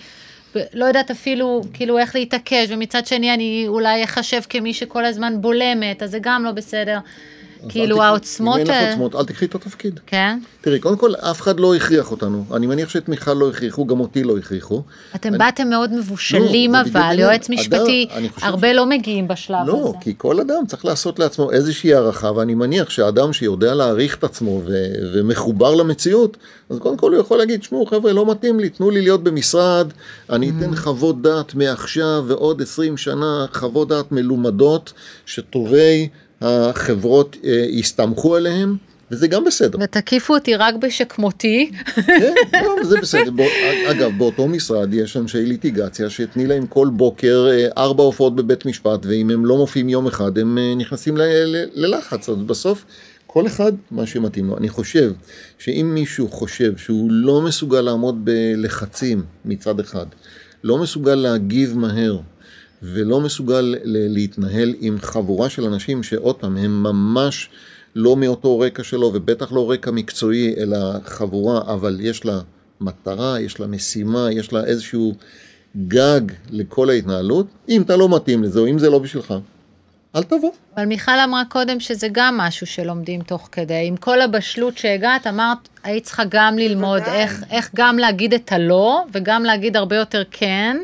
S1: לא יודעת אפילו, כאילו, איך להתעקש, ומצד שני אני אולי אחשב כמי שכל הזמן בולמת, אז זה גם לא בסדר. כאילו העוצמות...
S3: אם אין לך עוצמות, אל תקחי את התפקיד.
S1: כן?
S3: תראי, קודם כל, אף אחד לא הכריח אותנו. אני מניח שאת מיכל לא הכריחו, גם אותי לא הכריחו.
S1: אתם באתם מאוד מבושלים
S3: לא,
S1: אבל. יועץ משפטי, הרבה לא מגיעים בשלב
S3: לא,
S1: הזה.
S3: כי כל אדם צריך לעשות לעצמו איזושהי הערכה, ואני מניח שאדם שיודע להעריך את עצמו ומחובר למציאות, אז קודם כל הוא יכול להגיד, שמעו חבר'ה, לא מתאים לי, תנו לי להיות במשרד, אני אתן חוות דעת מעכשיו ועוד 20 שנה, חוות דעת מלומדות, שטובי החברות אה, יסתמכו עליהם, וזה גם בסדר.
S1: ותקיפו אותי רק בשכמותי.
S3: כן, לא, זה בסדר. בוא, אגב, באותו משרד יש אנשי ליטיגציה שתני להם כל בוקר אה, ארבע הופעות בבית משפט, ואם הם לא מופיעים יום אחד, הם אה, נכנסים ל- ל- ללחץ. אז בסוף, כל אחד מה שמתאים לו. אני חושב שאם מישהו חושב שהוא לא מסוגל לעמוד בלחצים מצד אחד, לא מסוגל להגיב מהר, ולא מסוגל להתנהל עם חבורה של אנשים שעוד פעם, הם ממש לא מאותו רקע שלו, ובטח לא רקע מקצועי, אלא חבורה, אבל יש לה מטרה, יש לה משימה, יש לה איזשהו גג לכל ההתנהלות. אם אתה לא מתאים לזה, או אם זה לא בשבילך, אל תבוא.
S1: אבל מיכל אמרה קודם שזה גם משהו שלומדים תוך כדי. עם כל הבשלות שהגעת, אמרת, היית צריכה גם ללמוד. איך, איך גם להגיד את הלא, וגם להגיד הרבה יותר כן.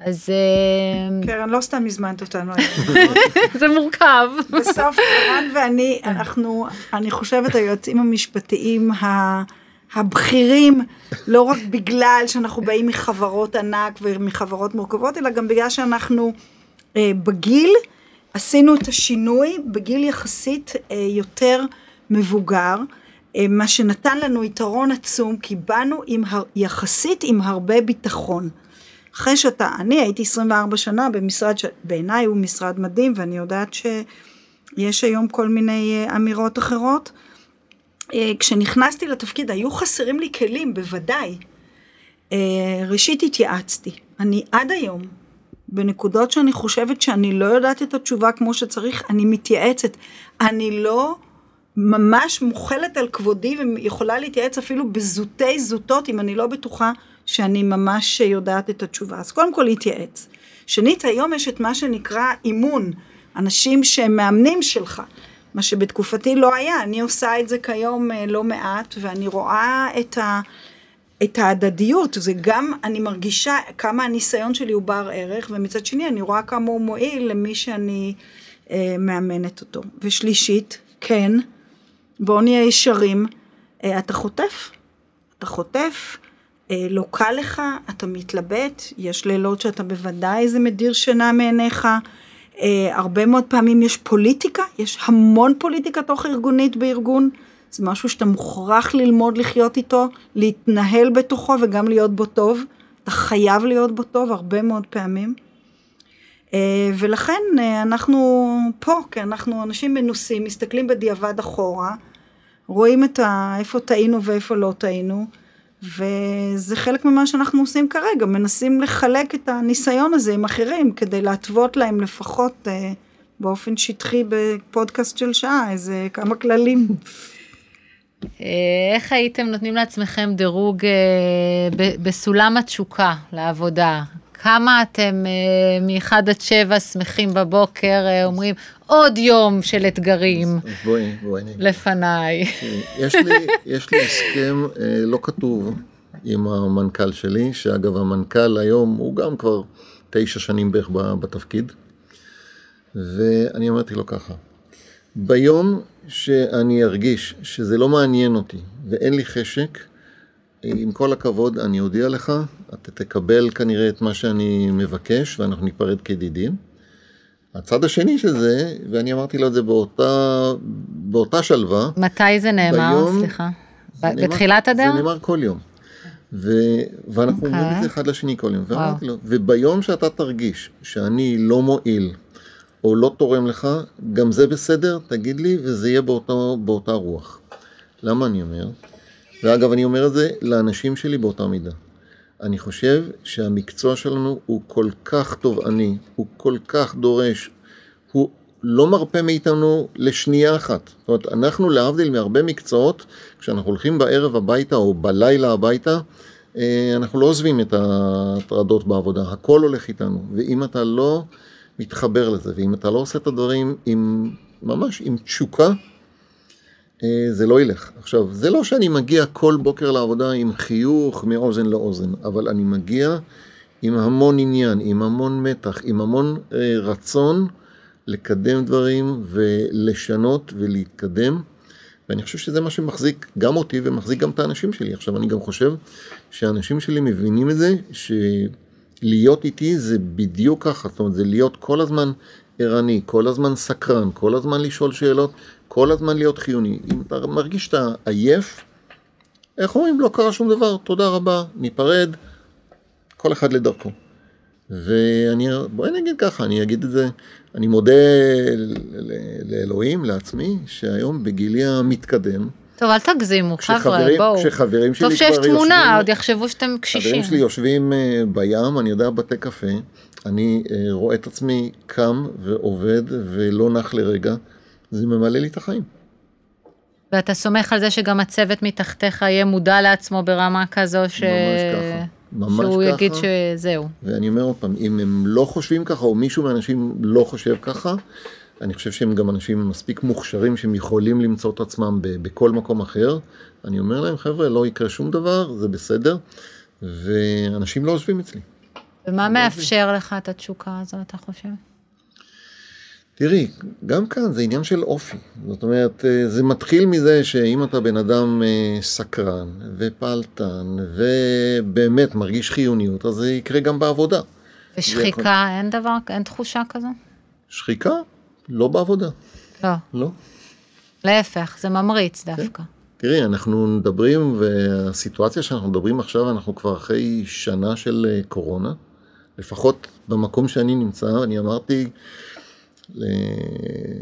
S1: אז אה,
S2: קרן, לא סתם הזמנת אותנו היום. [laughs]
S1: זה מורכב.
S2: בסוף, ערן ואני, אנחנו, אני חושבת, היועצים המשפטיים ה- הבכירים, לא רק בגלל שאנחנו באים מחברות ענק ומחברות מורכבות, אלא גם בגלל שאנחנו אה, בגיל, עשינו את השינוי בגיל יחסית אה, יותר מבוגר, אה, מה שנתן לנו יתרון עצום, כי באנו עם, הר- יחסית עם הרבה ביטחון. אחרי שאתה, אני הייתי 24 שנה במשרד שבעיניי הוא משרד מדהים, ואני יודעת שיש היום כל מיני אה, אמירות אחרות. אה, כשנכנסתי לתפקיד היו חסרים לי כלים, בוודאי. אה, ראשית התייעצתי. אני עד היום, בנקודות שאני חושבת שאני לא יודעת את התשובה כמו שצריך, אני מתייעצת. אני לא ממש מוחלת על כבודי ויכולה להתייעץ אפילו בזוטי זוטות אם אני לא בטוחה שאני ממש יודעת את התשובה. אז קודם כל להתייעץ. שנית, היום יש את מה שנקרא אימון, אנשים שהם מאמנים שלך, מה שבתקופתי לא היה, אני עושה את זה כיום אה, לא מעט, ואני רואה את, ה, את ההדדיות, זה גם, אני מרגישה כמה הניסיון שלי הוא בר ערך, ומצד שני אני רואה כמה הוא מועיל למי שאני אה, מאמנת אותו. ושלישית, כן, בואו נהיה ישרים, אה, אתה חוטף, אתה חוטף, לא קל לך, אתה מתלבט, יש לילות שאתה בוודאי זה מדיר שינה מעיניך, אה, הרבה מאוד פעמים יש פוליטיקה, יש המון פוליטיקה תוך ארגונית בארגון, זה משהו שאתה מוכרח ללמוד לחיות איתו, להתנהל בתוכו וגם להיות בו טוב, אתה חייב להיות בו טוב הרבה מאוד פעמים. אה, ולכן אה, אנחנו פה, כי אנחנו אנשים מנוסים, מסתכלים בדיעבד אחורה, רואים ה... איפה טעינו ואיפה לא טעינו, וזה חלק ממה שאנחנו עושים כרגע, מנסים לחלק את הניסיון הזה עם אחרים, כדי להתוות להם לפחות אה, באופן שטחי בפודקאסט של שעה, איזה כמה כללים.
S1: אה, איך הייתם נותנים לעצמכם דירוג אה, בסולם התשוקה לעבודה? כמה אתם אה, מ-1 עד 7 שמחים בבוקר, אה, אומרים עוד יום של אתגרים
S3: בואי, בואי.
S1: לפניי. [laughs]
S3: יש לי, יש לי הסכם אה, לא כתוב עם המנכ"ל שלי, שאגב המנכ"ל היום הוא גם כבר תשע שנים בערך בתפקיד, ואני אמרתי לו ככה, ביום שאני ארגיש שזה לא מעניין אותי ואין לי חשק, עם כל הכבוד אני אודיע לך, אתה תקבל כנראה את מה שאני מבקש ואנחנו ניפרד כידידים. הצד השני של זה, ואני אמרתי לו את זה באותה, באותה שלווה,
S1: מתי זה נאמר?
S3: ביום-
S1: סליחה.
S3: זה
S1: בתחילת הדרך?
S3: זה נאמר כל יום. ו... ואנחנו אומרים
S1: אוקיי.
S3: את זה אחד לשני כל יום.
S1: וואו.
S3: ואמרתי לו, וביום שאתה תרגיש שאני לא מועיל או לא תורם לך, גם זה בסדר, תגיד לי, וזה יהיה באותה, באותה רוח. למה אני אומר? ואגב, אני אומר את זה לאנשים שלי באותה מידה. אני חושב שהמקצוע שלנו הוא כל כך תובעני, הוא כל כך דורש, הוא לא מרפה מאיתנו לשנייה אחת. זאת אומרת, אנחנו להבדיל מהרבה מקצועות, כשאנחנו הולכים בערב הביתה או בלילה הביתה, אה, אנחנו לא עוזבים את ההטרדות בעבודה, הכל הולך איתנו. ואם אתה לא מתחבר לזה, ואם אתה לא עושה את הדברים עם, ממש עם תשוקה, זה לא ילך. עכשיו, זה לא שאני מגיע כל בוקר לעבודה עם חיוך מאוזן לאוזן, אבל אני מגיע עם המון עניין, עם המון מתח, עם המון אה, רצון לקדם דברים ולשנות ולהתקדם. ואני חושב שזה מה שמחזיק גם אותי ומחזיק גם את האנשים שלי. עכשיו, אני גם חושב שהאנשים שלי מבינים את זה, שלהיות איתי זה בדיוק ככה, זאת אומרת, זה להיות כל הזמן ערני, כל הזמן סקרן, כל הזמן לשאול שאלות, כל הזמן להיות חיוני. אם אתה מרגיש שאתה עייף, איך אומרים? לא קרה שום דבר, תודה רבה, ניפרד, כל אחד לדרכו. ואני, בואי נגיד ככה, אני אגיד את זה, אני מודה לאלוהים, לעצמי, שהיום בגילי המתקדם,
S1: טוב, אל תגזימו, חבר'ה, בואו.
S3: כשחברים שלי
S1: טוב
S3: כבר
S1: שיש תמונה,
S3: יושבים-
S1: עוד יחשבו שאתם קשישים.
S3: חברים שלי יושבים אה, בים, אני יודע, בתי קפה, אני אה, רואה את עצמי קם ועובד ולא נח לרגע, זה ממלא לי את החיים.
S1: ואתה סומך על זה שגם הצוות מתחתיך יהיה מודע לעצמו ברמה כזו ש...
S3: ממש ככה. ממש
S1: שהוא
S3: ככה.
S1: יגיד שזהו.
S3: ואני אומר עוד פעם, אם הם לא חושבים ככה, או מישהו מהאנשים לא חושב ככה, אני חושב שהם גם אנשים מספיק מוכשרים שהם יכולים למצוא את עצמם ב- בכל מקום אחר. אני אומר להם, חבר'ה, לא יקרה שום דבר, זה בסדר, ואנשים לא עוזבים אצלי.
S1: ומה מאפשר לך את התשוקה הזו, אתה חושב?
S3: תראי, גם כאן זה עניין של אופי. זאת אומרת, אה, זה מתחיל מזה שאם אתה בן אדם אה, סקרן ופעלתן ובאמת מרגיש חיוניות, אז זה יקרה גם בעבודה.
S1: ושחיקה, אין דבר, אין תחושה כזו?
S3: שחיקה, לא בעבודה,
S1: לא.
S3: לא.
S1: להפך, זה ממריץ דווקא.
S3: תראי, אנחנו מדברים, והסיטואציה שאנחנו מדברים עכשיו, אנחנו כבר אחרי שנה של אה, קורונה. לפחות במקום שאני נמצא, אני אמרתי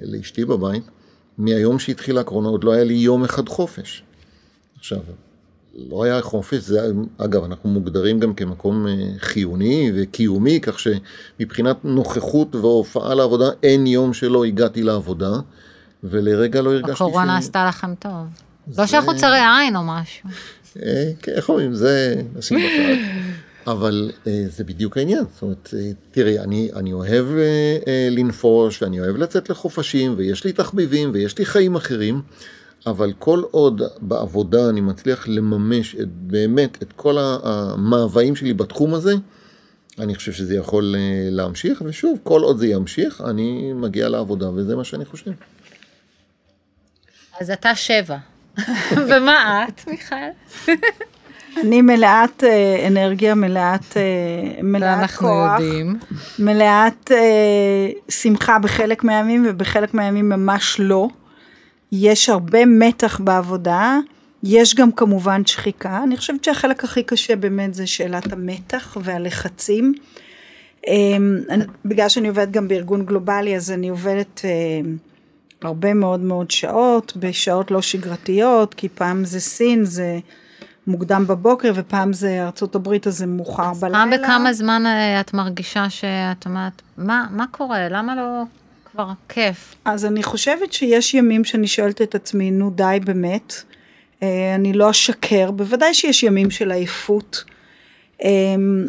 S3: לאשתי בבית, מהיום שהתחילה הקורונה עוד לא היה לי יום אחד חופש. עכשיו, לא היה חופש, זה, אגב, אנחנו מוגדרים גם כמקום אה, חיוני וקיומי, כך שמבחינת נוכחות והופעה לעבודה, אין יום שלא הגעתי לעבודה, ולרגע לא הרגשתי
S1: הקורונה
S3: ש-
S1: עשתה לכם טוב. לא
S3: זה-
S1: שאנחנו צרי עין או משהו.
S3: אה, כן, איך אומרים, זה נשים בצד. אבל אה, זה בדיוק העניין. זאת אומרת, אה, תראי, אני, אני אוהב אה, אה, לנפוש, ואני אוהב לצאת לחופשים, ויש לי תחביבים, ויש לי חיים אחרים, אבל כל עוד בעבודה אני מצליח לממש את, באמת את כל המאוויים שלי בתחום הזה, אני חושב שזה יכול אה, להמשיך, ושוב, כל עוד זה ימשיך, אני מגיע לעבודה, וזה מה שאני חושב.
S1: אז אתה שבע. [laughs] ומה את, מיכל? [laughs]
S2: אני מלאת אה, אנרגיה, מלאת, אה, מלאת כוח,
S1: יודעים.
S2: מלאת אה, שמחה בחלק מהימים ובחלק מהימים ממש לא. יש הרבה מתח בעבודה, יש גם כמובן שחיקה. אני חושבת שהחלק הכי קשה באמת זה שאלת המתח והלחצים. אמ, אני- בגלל שאני עובדת גם בארגון גלובלי, אז אני עובדת הרבה מאוד מאוד שעות, בשעות לא שגרתיות, כי פעם זה סין, זה מוקדם בבוקר, ופעם זה ארצות הברית, אז זה מאוחר בלילה.
S1: פעם בכמה זמן אה, את מרגישה שאת אומרת, מה מה קורה? למה לא כבר כיף?
S2: אז אני חושבת שיש ימים שאני שואלת את עצמי, נו די באמת, אה, אני לא אשקר, בוודאי שיש ימים של עייפות, אה,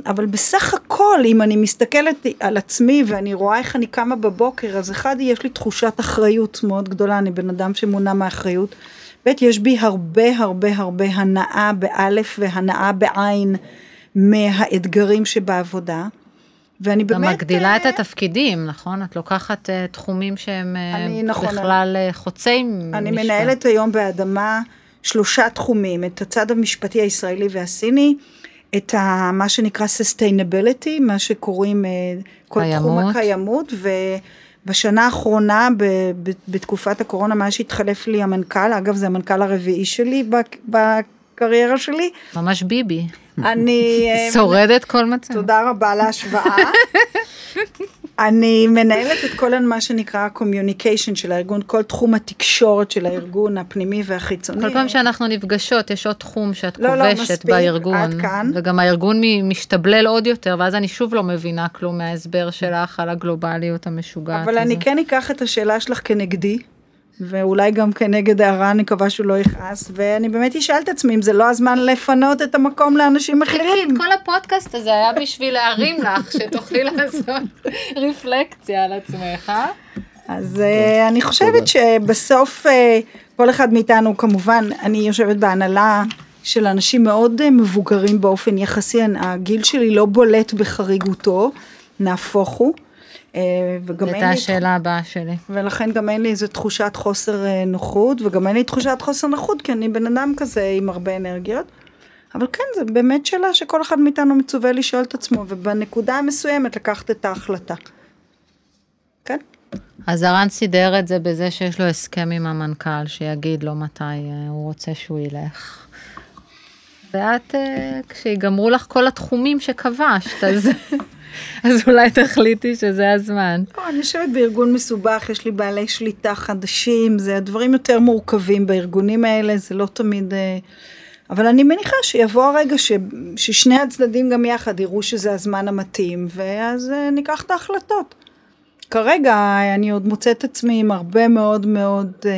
S2: אבל בסך הכל, אם אני מסתכלת על עצמי ואני רואה איך אני קמה בבוקר, אז אחד, יש לי תחושת אחריות מאוד גדולה, אני בן אדם שמונע מאחריות. ב', יש בי הרבה הרבה הרבה הנאה באלף והנאה בעין מהאתגרים שבעבודה. ואני
S1: גם
S2: באמת...
S1: מגדילה
S2: אה,
S1: את התפקידים, נכון? את לוקחת אה, תחומים שהם אה,
S2: אני- נכון,
S1: בכלל אה, חוצי משפט.
S2: אני מנהלת היום באדמה שלושה תחומים, את הצד המשפטי הישראלי והסיני, את ה, מה שנקרא sustainability, מה שקוראים אה, כל תחום
S1: קיימות.
S2: הקיימות, ובשנה האחרונה, ב, ב, בתקופת הקורונה, מאז שהתחלף לי המנכ"ל, אגב זה המנכ"ל הרביעי שלי בק- בקריירה שלי,
S1: ממש ביבי.
S2: אני... אה,
S1: שורדת כל מצב.
S2: תודה רבה להשוואה. [laughs] אני מנהלת את כל מה שנקרא communication של הארגון, כל תחום התקשורת של הארגון הפנימי והחיצוני.
S1: כל פעם שאנחנו נפגשות יש עוד תחום שאת
S2: לא, לא,
S1: כובשת
S2: מספיק,
S1: בארגון.
S2: עד כאן.
S1: וגם הארגון משתבלל עוד יותר, ואז אני שוב לא מבינה כלום מההסבר שלך על הגלובליות המשוגעת
S2: אבל אני
S1: הזאת.
S2: כן אקח את השאלה שלך כנגדי, ואולי גם כנגד הערה, אני מקווה שהוא לא יכעס, ואני באמת אשאל את עצמי אם זה לא הזמן לפנות את המקום לאנשים אחרים.
S1: כל הפודקאסט הזה היה בשביל להרים לך, שתוכלי לעשות רפלקציה על עצמך.
S2: אז אה, אני חושבת שבסוף אה, כל אחד מאיתנו כמובן אני יושבת בהנהלה של אנשים מאוד אה, מבוגרים באופן יחסי הגיל שלי לא בולט בחריגותו נהפוך הוא. אה, וגם אין
S1: הייתה
S2: לי
S1: השאלה הבאה שלי.
S2: ולכן גם אין לי איזה תחושת חוסר אה, נוחות וגם אין לי תחושת חוסר נוחות כי אני בן אדם כזה עם הרבה אנרגיות. אבל כן זה באמת שאלה שכל אחד מאיתנו מצווה לשאול את עצמו ובנקודה המסוימת לקחת את ההחלטה. כן.
S1: אז הרן סידר את זה בזה שיש לו הסכם עם המנכ"ל, שיגיד לו מתי אה, הוא רוצה שהוא ילך. ואת, אה, כשיגמרו לך כל התחומים שכבשת, אז, [laughs] אז אולי תחליטי שזה הזמן.
S2: לא, אני יושבת בארגון מסובך, יש לי בעלי שליטה חדשים, זה הדברים יותר מורכבים בארגונים האלה, זה לא תמיד... אה, אבל אני מניחה שיבוא הרגע ש, ששני הצדדים גם יחד יראו שזה הזמן המתאים, ואז אה, ניקח את ההחלטות. כרגע אני עוד מוצאת עצמי עם הרבה מאוד מאוד אה,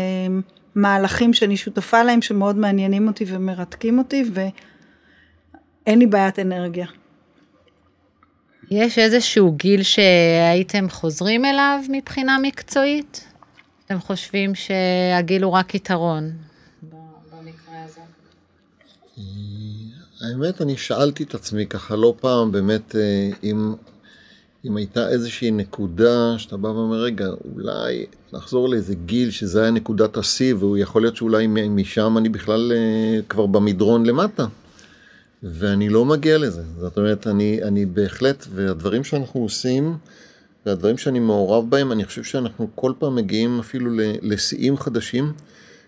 S2: מהלכים שאני שותפה להם, שמאוד מעניינים אותי ומרתקים אותי, ואין לי בעיית אנרגיה.
S1: יש איזשהו גיל שהייתם חוזרים אליו מבחינה מקצועית? אתם חושבים שהגיל הוא רק יתרון? במקרה הזה.
S3: האמת, אני שאלתי את עצמי ככה לא פעם, באמת, אה, אם, אם הייתה איזושהי נקודה שאתה בא ואומר, רגע, אולי נחזור לאיזה גיל שזה היה נקודת השיא, והוא יכול להיות שאולי משם אני בכלל אה, כבר במדרון למטה. ואני לא מגיע לזה. זאת אומרת, אני, אני בהחלט, והדברים שאנחנו עושים, והדברים שאני מעורב בהם, אני חושב שאנחנו כל פעם מגיעים אפילו לשיאים חדשים.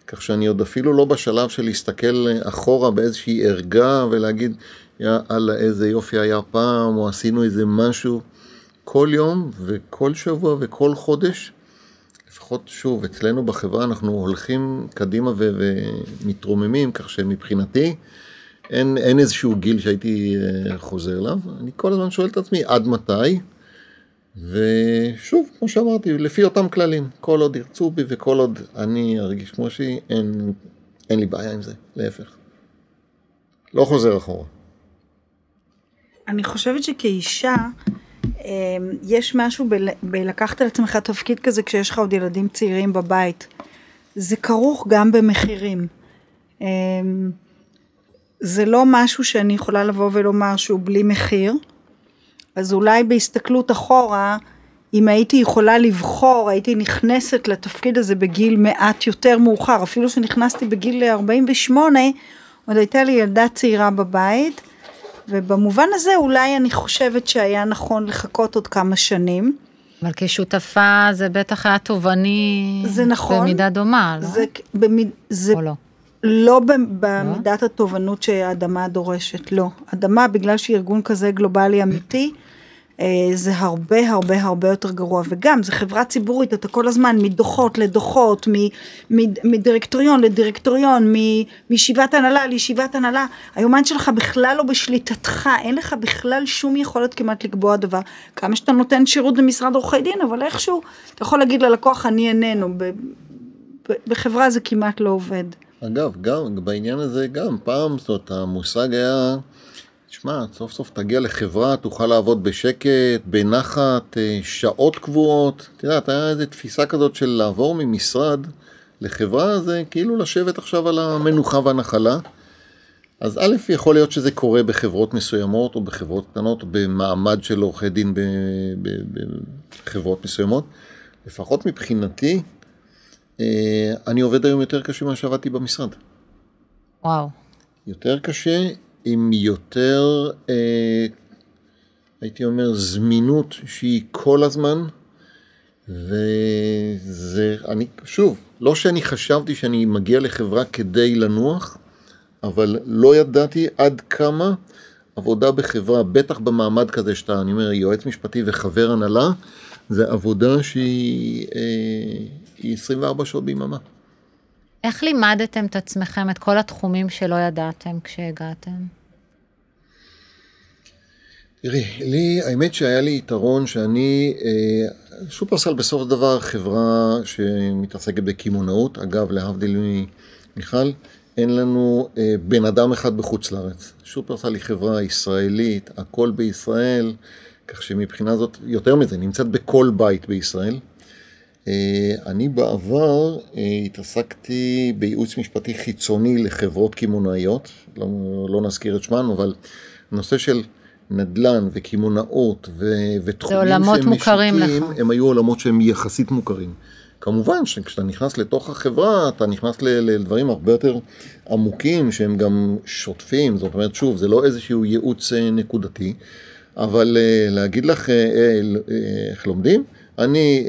S3: כך שאני עוד אפילו לא בשלב של להסתכל אחורה באיזושהי ערגה ולהגיד, יאללה, איזה יופי היה פעם, או עשינו איזה משהו. כל יום וכל שבוע וכל חודש, לפחות שוב, אצלנו בחברה אנחנו הולכים קדימה ו- ומתרוממים, כך שמבחינתי אין, אין איזשהו גיל שהייתי אה, חוזר אליו. אני כל הזמן שואל את עצמי, עד מתי? ושוב, כמו שאמרתי, לפי אותם כללים, כל עוד ירצו בי וכל עוד אני ארגיש כמו שהיא, אין, אין לי בעיה עם זה, להפך. לא חוזר אחורה.
S2: אני חושבת שכאישה, יש משהו בל- בלקחת על עצמך תפקיד כזה כשיש לך עוד ילדים צעירים בבית. זה כרוך גם במחירים. אמ, זה לא משהו שאני יכולה לבוא ולומר שהוא בלי מחיר. אז אולי בהסתכלות אחורה, אם הייתי יכולה לבחור, הייתי נכנסת לתפקיד הזה בגיל מעט יותר מאוחר, אפילו שנכנסתי בגיל 48, עוד הייתה לי ילדה צעירה בבית, ובמובן הזה אולי אני חושבת שהיה נכון לחכות עוד כמה שנים.
S1: אבל כשותפה זה בטח היה תובעני
S2: זה נכון.
S1: במידה דומה, לא?
S2: זה, במיד, זה
S1: או לא?
S2: לא ב- במידת התובנות שהאדמה דורשת, לא. אדמה, בגלל שהיא ארגון כזה גלובלי אמיתי, זה הרבה הרבה הרבה יותר גרוע. וגם, זה חברה ציבורית, אתה כל הזמן מדוחות לדוחות, מדירקטוריון לדירקטוריון, מישיבת הנהלה לישיבת הנהלה. היומן שלך בכלל לא בשליטתך, אין לך בכלל שום יכולת כמעט לקבוע דבר. כמה שאתה נותן שירות במשרד עורכי דין, אבל איכשהו, אתה יכול להגיד ללקוח, אני איננו. ב- ב- בחברה זה כמעט לא עובד.
S3: אגב, גם בעניין הזה גם, פעם, זאת אומרת, המושג היה, תשמע, סוף סוף תגיע לחברה, תוכל לעבוד בשקט, בנחת, אה, שעות קבועות. את יודעת, היה איזו תפיסה כזאת של לעבור ממשרד לחברה, זה כאילו לשבת עכשיו על המנוחה והנחלה. אז א', יכול להיות שזה קורה בחברות מסוימות, או בחברות קטנות, במעמד של עורכי דין בחברות מסוימות. לפחות מבחינתי, אה, אני עובד היום יותר קשה ממה שעבדתי במשרד.
S1: וואו. יותר
S3: קשה עם יותר, אה, הייתי אומר, זמינות שהיא כל הזמן, וזה, אני, שוב, לא שאני חשבתי שאני מגיע לחברה כדי לנוח, אבל לא ידעתי עד כמה עבודה בחברה, בטח במעמד כזה שאתה, אני אומר, יועץ משפטי וחבר הנהלה, זה עבודה שהיא אה, 24 שעות ביממה.
S1: איך לימדתם את עצמכם את כל התחומים שלא ידעתם כשהגעתם?
S3: תראי, לי, האמת שהיה לי יתרון שאני, אה, שופרסל בסוף דבר חברה שמתעסקת בקמעונאות, אגב, להבדיל ממיכל, אין לנו אה, בן אדם אחד בחוץ לארץ. שופרסל היא חברה ישראלית, הכל בישראל, כך שמבחינה זאת, יותר מזה, נמצאת בכל בית בישראל. אה, אני בעבר אה, התעסקתי בייעוץ משפטי חיצוני לחברות קמעונאיות, לא, לא נזכיר את שמם, אבל נושא של נדל"ן וקמעונאות ותחומים שהם משיקים, הם היו עולמות שהם יחסית מוכרים. כמובן שכשאתה נכנס לתוך החברה, אתה נכנס לדברים הרבה יותר עמוקים שהם גם שוטפים, זאת אומרת, שוב, זה לא איזשהו ייעוץ אה, נקודתי, אבל להגיד לך איך לומדים? אני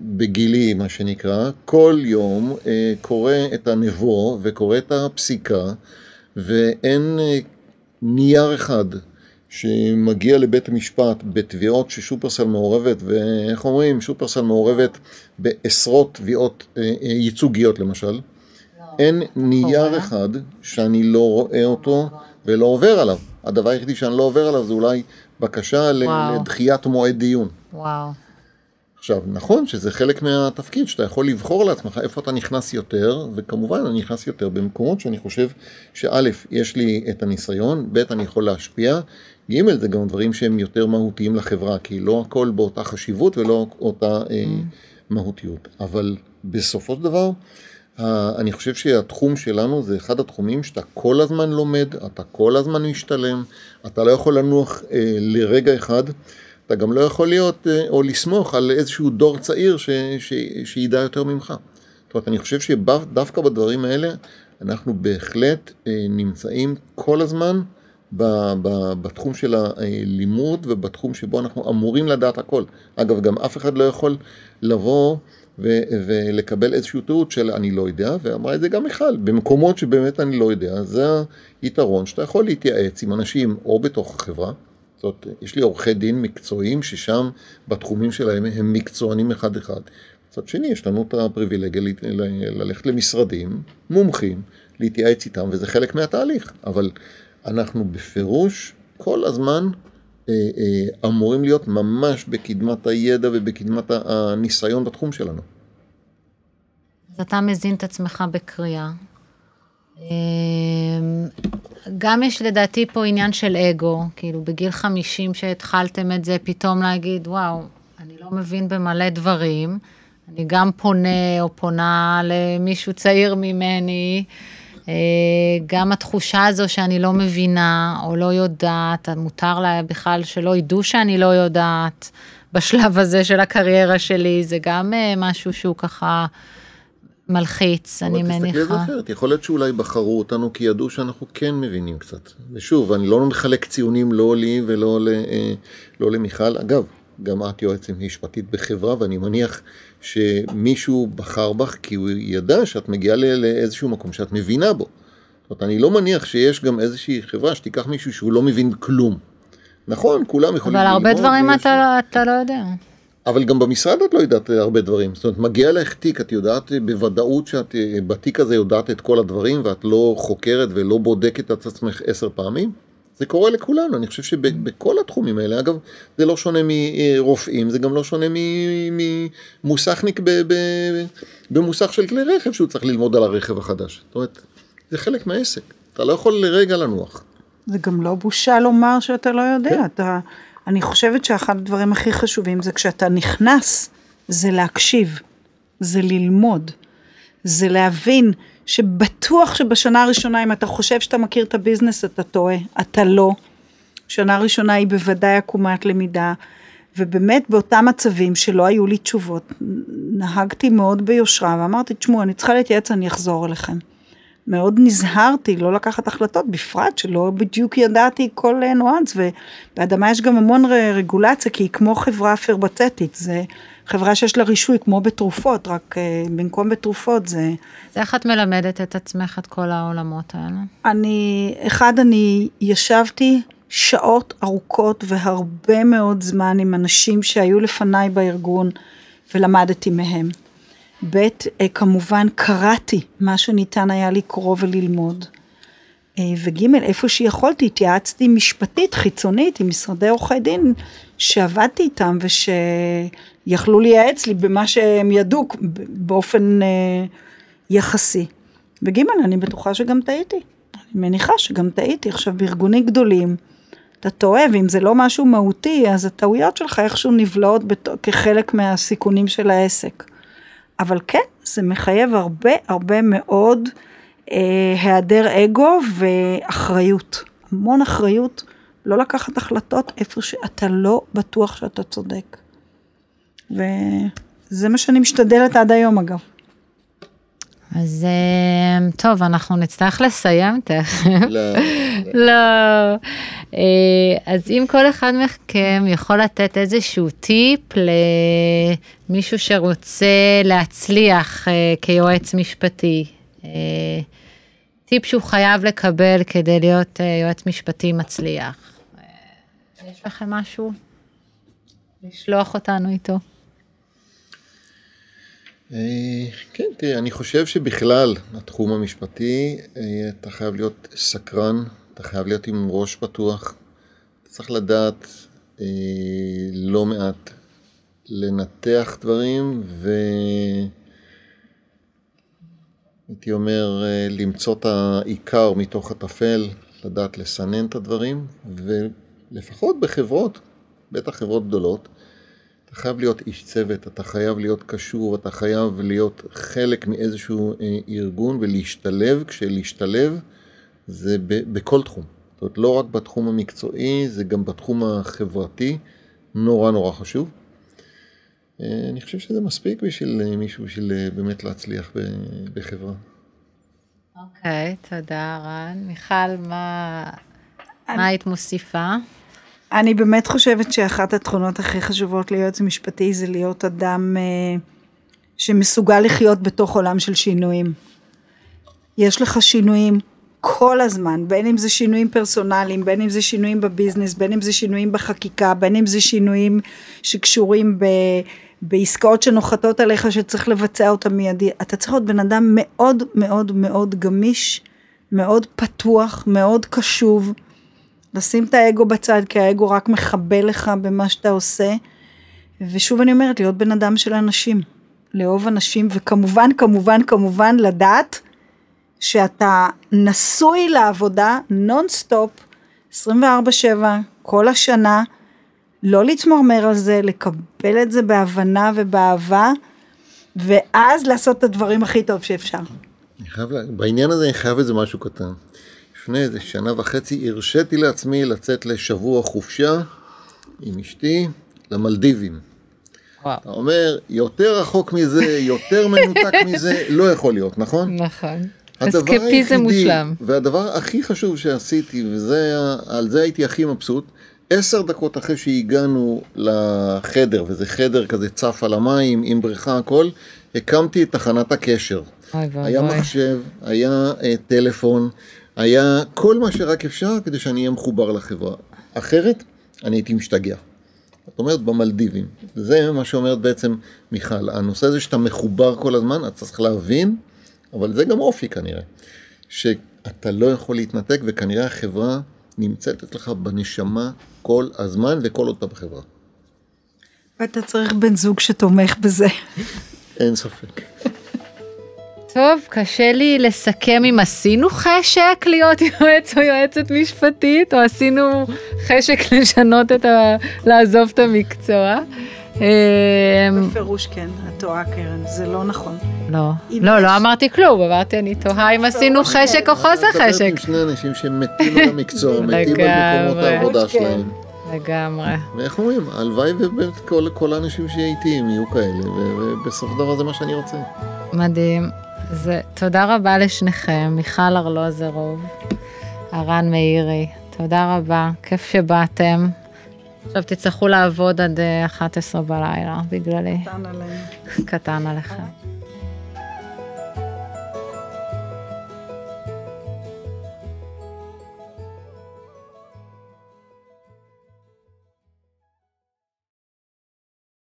S3: בגילי, מה שנקרא, כל יום קורא את הנבו וקורא את הפסיקה, ואין נייר אחד שמגיע לבית המשפט בתביעות ששופרסל מעורבת, ואיך אומרים, שופרסל מעורבת בעשרות תביעות ייצוגיות למשל. לא. אין נייר אחד שאני לא רואה אותו ולא עובר עליו. הדבר היחידי שאני לא עובר עליו זה אולי בקשה וואו. לדחיית מועד דיון.
S1: וואו.
S3: עכשיו, נכון שזה חלק מהתפקיד, שאתה יכול לבחור לעצמך איפה אתה נכנס יותר, וכמובן אני נכנס יותר במקומות שאני חושב שא', יש לי את הניסיון, ב', אני יכול להשפיע, ג', זה גם דברים שהם יותר מהותיים לחברה, כי לא הכל באותה חשיבות ולא אותה אה, mm. מהותיות. אבל בסופו של דבר, אני חושב שהתחום שלנו זה אחד התחומים שאתה כל הזמן לומד, אתה כל הזמן משתלם, אתה לא יכול לנוח אה, לרגע אחד. אתה גם לא יכול להיות אה, או לסמוך על איזשהו דור צעיר ש, ש, שידע יותר ממך. זאת אומרת, אני חושב שדווקא בדברים האלה אנחנו בהחלט אה, נמצאים כל הזמן בתחום של הלימוד ובתחום שבו אנחנו אמורים לדעת הכל. אגב, גם אף אחד לא יכול לבוא ו- ולקבל איזשהו תיעוד של אני לא יודע, ואמרה את זה גם מיכל, במקומות שבאמת אני לא יודע, זה היתרון שאתה יכול להתייעץ עם אנשים או בתוך החברה, זאת יש לי עורכי דין מקצועיים ששם בתחומים שלהם הם מקצוענים אחד אחד. מצד שני, יש לנו את הפריבילגיה ללכת למשרדים, מומחים, להתייעץ איתם, וזה חלק מהתהליך. אבל אנחנו בפירוש כל הזמן אה, אה, אמורים להיות ממש בקדמת הידע ובקדמת הניסיון בתחום שלנו.
S1: אז אתה מזין את עצמך בקריאה. אמ, גם יש לדעתי פה עניין של אגו, כאילו בגיל 50 שהתחלתם את זה, פתאום להגיד, וואו, אני לא מבין במלא דברים, אני גם פונה או פונה למישהו צעיר ממני, אה, גם התחושה הזו שאני לא מבינה או לא יודעת, מותר לה בכלל שלא ידעו שאני לא יודעת בשלב הזה של הקריירה שלי, זה גם אה, משהו שהוא ככה... מלחיץ, אני מניחה. אבל תסתכלי על זה
S3: אחרת, יכול להיות שאולי בחרו אותנו כי ידעו שאנחנו כן מבינים קצת. ושוב, אני לא מחלק ציונים לא לי ולא ל, אה, לא למיכל. אגב, גם את יועצת משפטית בחברה, ואני מניח שמישהו בחר בך כי הוא ידע שאת מגיעה לאיזשהו מקום שאת מבינה בו. זאת אומרת, אני לא מניח שיש גם איזושהי חברה שתיקח מישהו שהוא לא מבין כלום. נכון, כולם יכולים
S1: ללמוד. אבל הרבה דברים אתה, אתה לא יודע.
S3: אבל גם במשרד את לא יודעת הרבה דברים. זאת אומרת, מגיע לך תיק, את יודעת בוודאות שאת בתיק הזה יודעת את כל הדברים, ואת לא חוקרת ולא בודקת את עצמך עשר פעמים? זה קורה לכולנו, אני חושב שבכל התחומים האלה, אגב, זה לא שונה מרופאים, זה גם לא שונה ממוסכניק במוסך של כלי רכב שהוא צריך ללמוד על הרכב החדש. זאת אומרת, זה חלק מהעסק, אתה לא יכול לרגע לנוח.
S2: זה גם לא בושה לומר שאתה לא יודע, כן. אתה... אני חושבת שאחד הדברים הכי חשובים זה כשאתה נכנס, זה להקשיב, זה ללמוד, זה להבין שבטוח שבשנה הראשונה אם אתה חושב שאתה מכיר את הביזנס אתה טועה, אתה לא. שנה ראשונה היא בוודאי עקומת למידה, ובאמת באותם מצבים שלא היו לי תשובות, נהגתי מאוד ביושרה ואמרתי, תשמעו, אני צריכה להתייעץ, אני אחזור אליכם. מאוד נזהרתי לא לקחת החלטות, בפרט שלא בדיוק ידעתי כל ניואנס, ובאדמה יש גם המון רגולציה, כי היא כמו חברה פרבצטית, זה חברה שיש לה רישוי כמו בתרופות, רק uh, במקום בתרופות זה...
S1: אז איך את מלמדת את עצמך את כל העולמות האלה?
S2: אני, אחד, אני ישבתי שעות ארוכות והרבה מאוד זמן עם אנשים שהיו לפניי בארגון ולמדתי מהם. ב', אה, כמובן קראתי מה שניתן היה לקרוא וללמוד. אה, וג', איפה שיכולתי, התייעצתי משפטית, חיצונית, עם משרדי עורכי דין, שעבדתי איתם ושיכלו לייעץ לי במה שהם ידעו באופן אה, יחסי. וג', אני בטוחה שגם טעיתי. אני מניחה שגם טעיתי. עכשיו, בארגונים גדולים, אתה טועה, ואם זה לא משהו מהותי, אז הטעויות שלך איכשהו נבלעות. כחלק מהסיכונים של העסק. אבל כן, זה מחייב הרבה הרבה מאוד אה, היעדר אגו ואחריות. המון אחריות, לא לקחת החלטות איפה שאתה לא בטוח שאתה צודק. וזה מה שאני משתדלת עד היום אגב.
S1: אז אה, טוב, אנחנו נצטרך לסיים תכף.
S3: לא.
S1: לא. אה, אז אם כל אחד מכם יכול לתת איזשהו טיפ למישהו שרוצה להצליח אה, כיועץ משפטי, טיפ שהוא חייב לקבל כדי להיות יועץ משפטי מצליח. יש לכם משהו? לשלוח אותנו איתו.
S3: אה, כן, תראה, אני חושב שבכלל, התחום המשפטי, אה, אתה חייב להיות סקרן, אתה חייב להיות עם ראש פתוח, אתה צריך לדעת אה, לא מעט לנתח דברים, והייתי אומר, למצוא את העיקר מתוך הטפל, לדעת לסנן את הדברים, ולפחות בחברות, בטח חברות גדולות, אתה חייב להיות איש צוות, אתה חייב להיות קשור, אתה חייב להיות חלק מאיזשהו אה, ארגון ולהשתלב, כשלהשתלב זה ב- בכל תחום. זאת אומרת, לא רק בתחום המקצועי, זה גם בתחום החברתי, נורא נורא חשוב. אה, אני חושב שזה מספיק בשביל אה, מישהו, בשביל באמת להצליח בחברה.
S1: אוקיי, okay, תודה רן. מיכל, מה, אני... מה היית מוסיפה?
S2: אני באמת חושבת שאחת התכונות הכי חשובות ליועץ משפטי זה להיות אדם אה, שמסוגל לחיות בתוך עולם של שינויים. יש לך שינויים כל הזמן, בין אם זה שינויים פרסונליים, בין אם זה שינויים בביזנס, בין אם זה שינויים בחקיקה, בין אם זה שינויים שקשורים ב... בעסקאות שנוחתות עליך שצריך לבצע אותם מיידי. אתה צריך להיות בן אדם מאוד מאוד מאוד גמיש, מאוד פתוח, מאוד קשוב. לשים את האגו בצד, כי האגו רק מחבל לך במה שאתה עושה. ושוב אני אומרת, להיות בן אדם של אנשים, לאהוב אנשים, וכמובן, כמובן, כמובן לדעת שאתה נשוי לעבודה נונסטופ, 24-7, כל השנה, לא להתמרמר על זה, לקבל את זה בהבנה ובאהבה, ואז לעשות את הדברים הכי טוב שאפשר.
S3: אני חייב, בעניין הזה אני חייב איזה משהו קטן. לפני איזה שנה וחצי הרשיתי לעצמי לצאת לשבוע חופשה עם אשתי למלדיבים. וואו. אתה אומר, יותר רחוק מזה, יותר מנותק [laughs] מזה, לא יכול להיות, נכון?
S1: נכון. אסקפיזם מושלם.
S3: והדבר הכי חשוב שעשיתי, ועל זה הייתי הכי מבסוט, עשר דקות אחרי שהגענו לחדר, וזה חדר כזה צף על המים, עם בריכה, הכל, הקמתי את תחנת הקשר. היה מחשב, היה uh, טלפון, היה כל מה שרק אפשר כדי שאני אהיה מחובר לחברה. אחרת, אני הייתי משתגע. זאת אומרת, במלדיבים. זה מה שאומרת בעצם מיכל. הנושא הזה שאתה מחובר כל הזמן, אתה צריך להבין, אבל זה גם אופי כנראה, שאתה לא יכול להתנתק, וכנראה החברה נמצאת אצלך בנשמה כל הזמן וכל עוד אתה בחברה.
S2: ואתה צריך בן זוג שתומך בזה.
S3: אין ספק.
S1: טוב, קשה לי לסכם אם עשינו חשק להיות יועץ או יועצת משפטית, או עשינו חשק לשנות את ה... לעזוב את המקצוע.
S2: אמ, בפירוש כן, את טועה קרן, זה לא נכון.
S1: לא, לא, לא אמרתי כלום, אמרתי אני תוהה אם עשינו חשק או חוסר חשק.
S3: את מדברת עם שני אנשים שמתים על המקצוע, [laughs] מתים על מקומות העבודה שלהם.
S1: לגמרי.
S3: ואיך אומרים, הלוואי ובאמת כל האנשים שאיתי יהיו כאלה, ובסוף דבר זה מה שאני רוצה.
S1: מדהים. זה, תודה רבה לשניכם, מיכל ארלוזרוב, הרן מאירי, תודה רבה, כיף שבאתם. עכשיו תצטרכו לעבוד עד 11 אה, בלילה בגללי.
S2: קטן עלינו.
S1: קטן עליכם.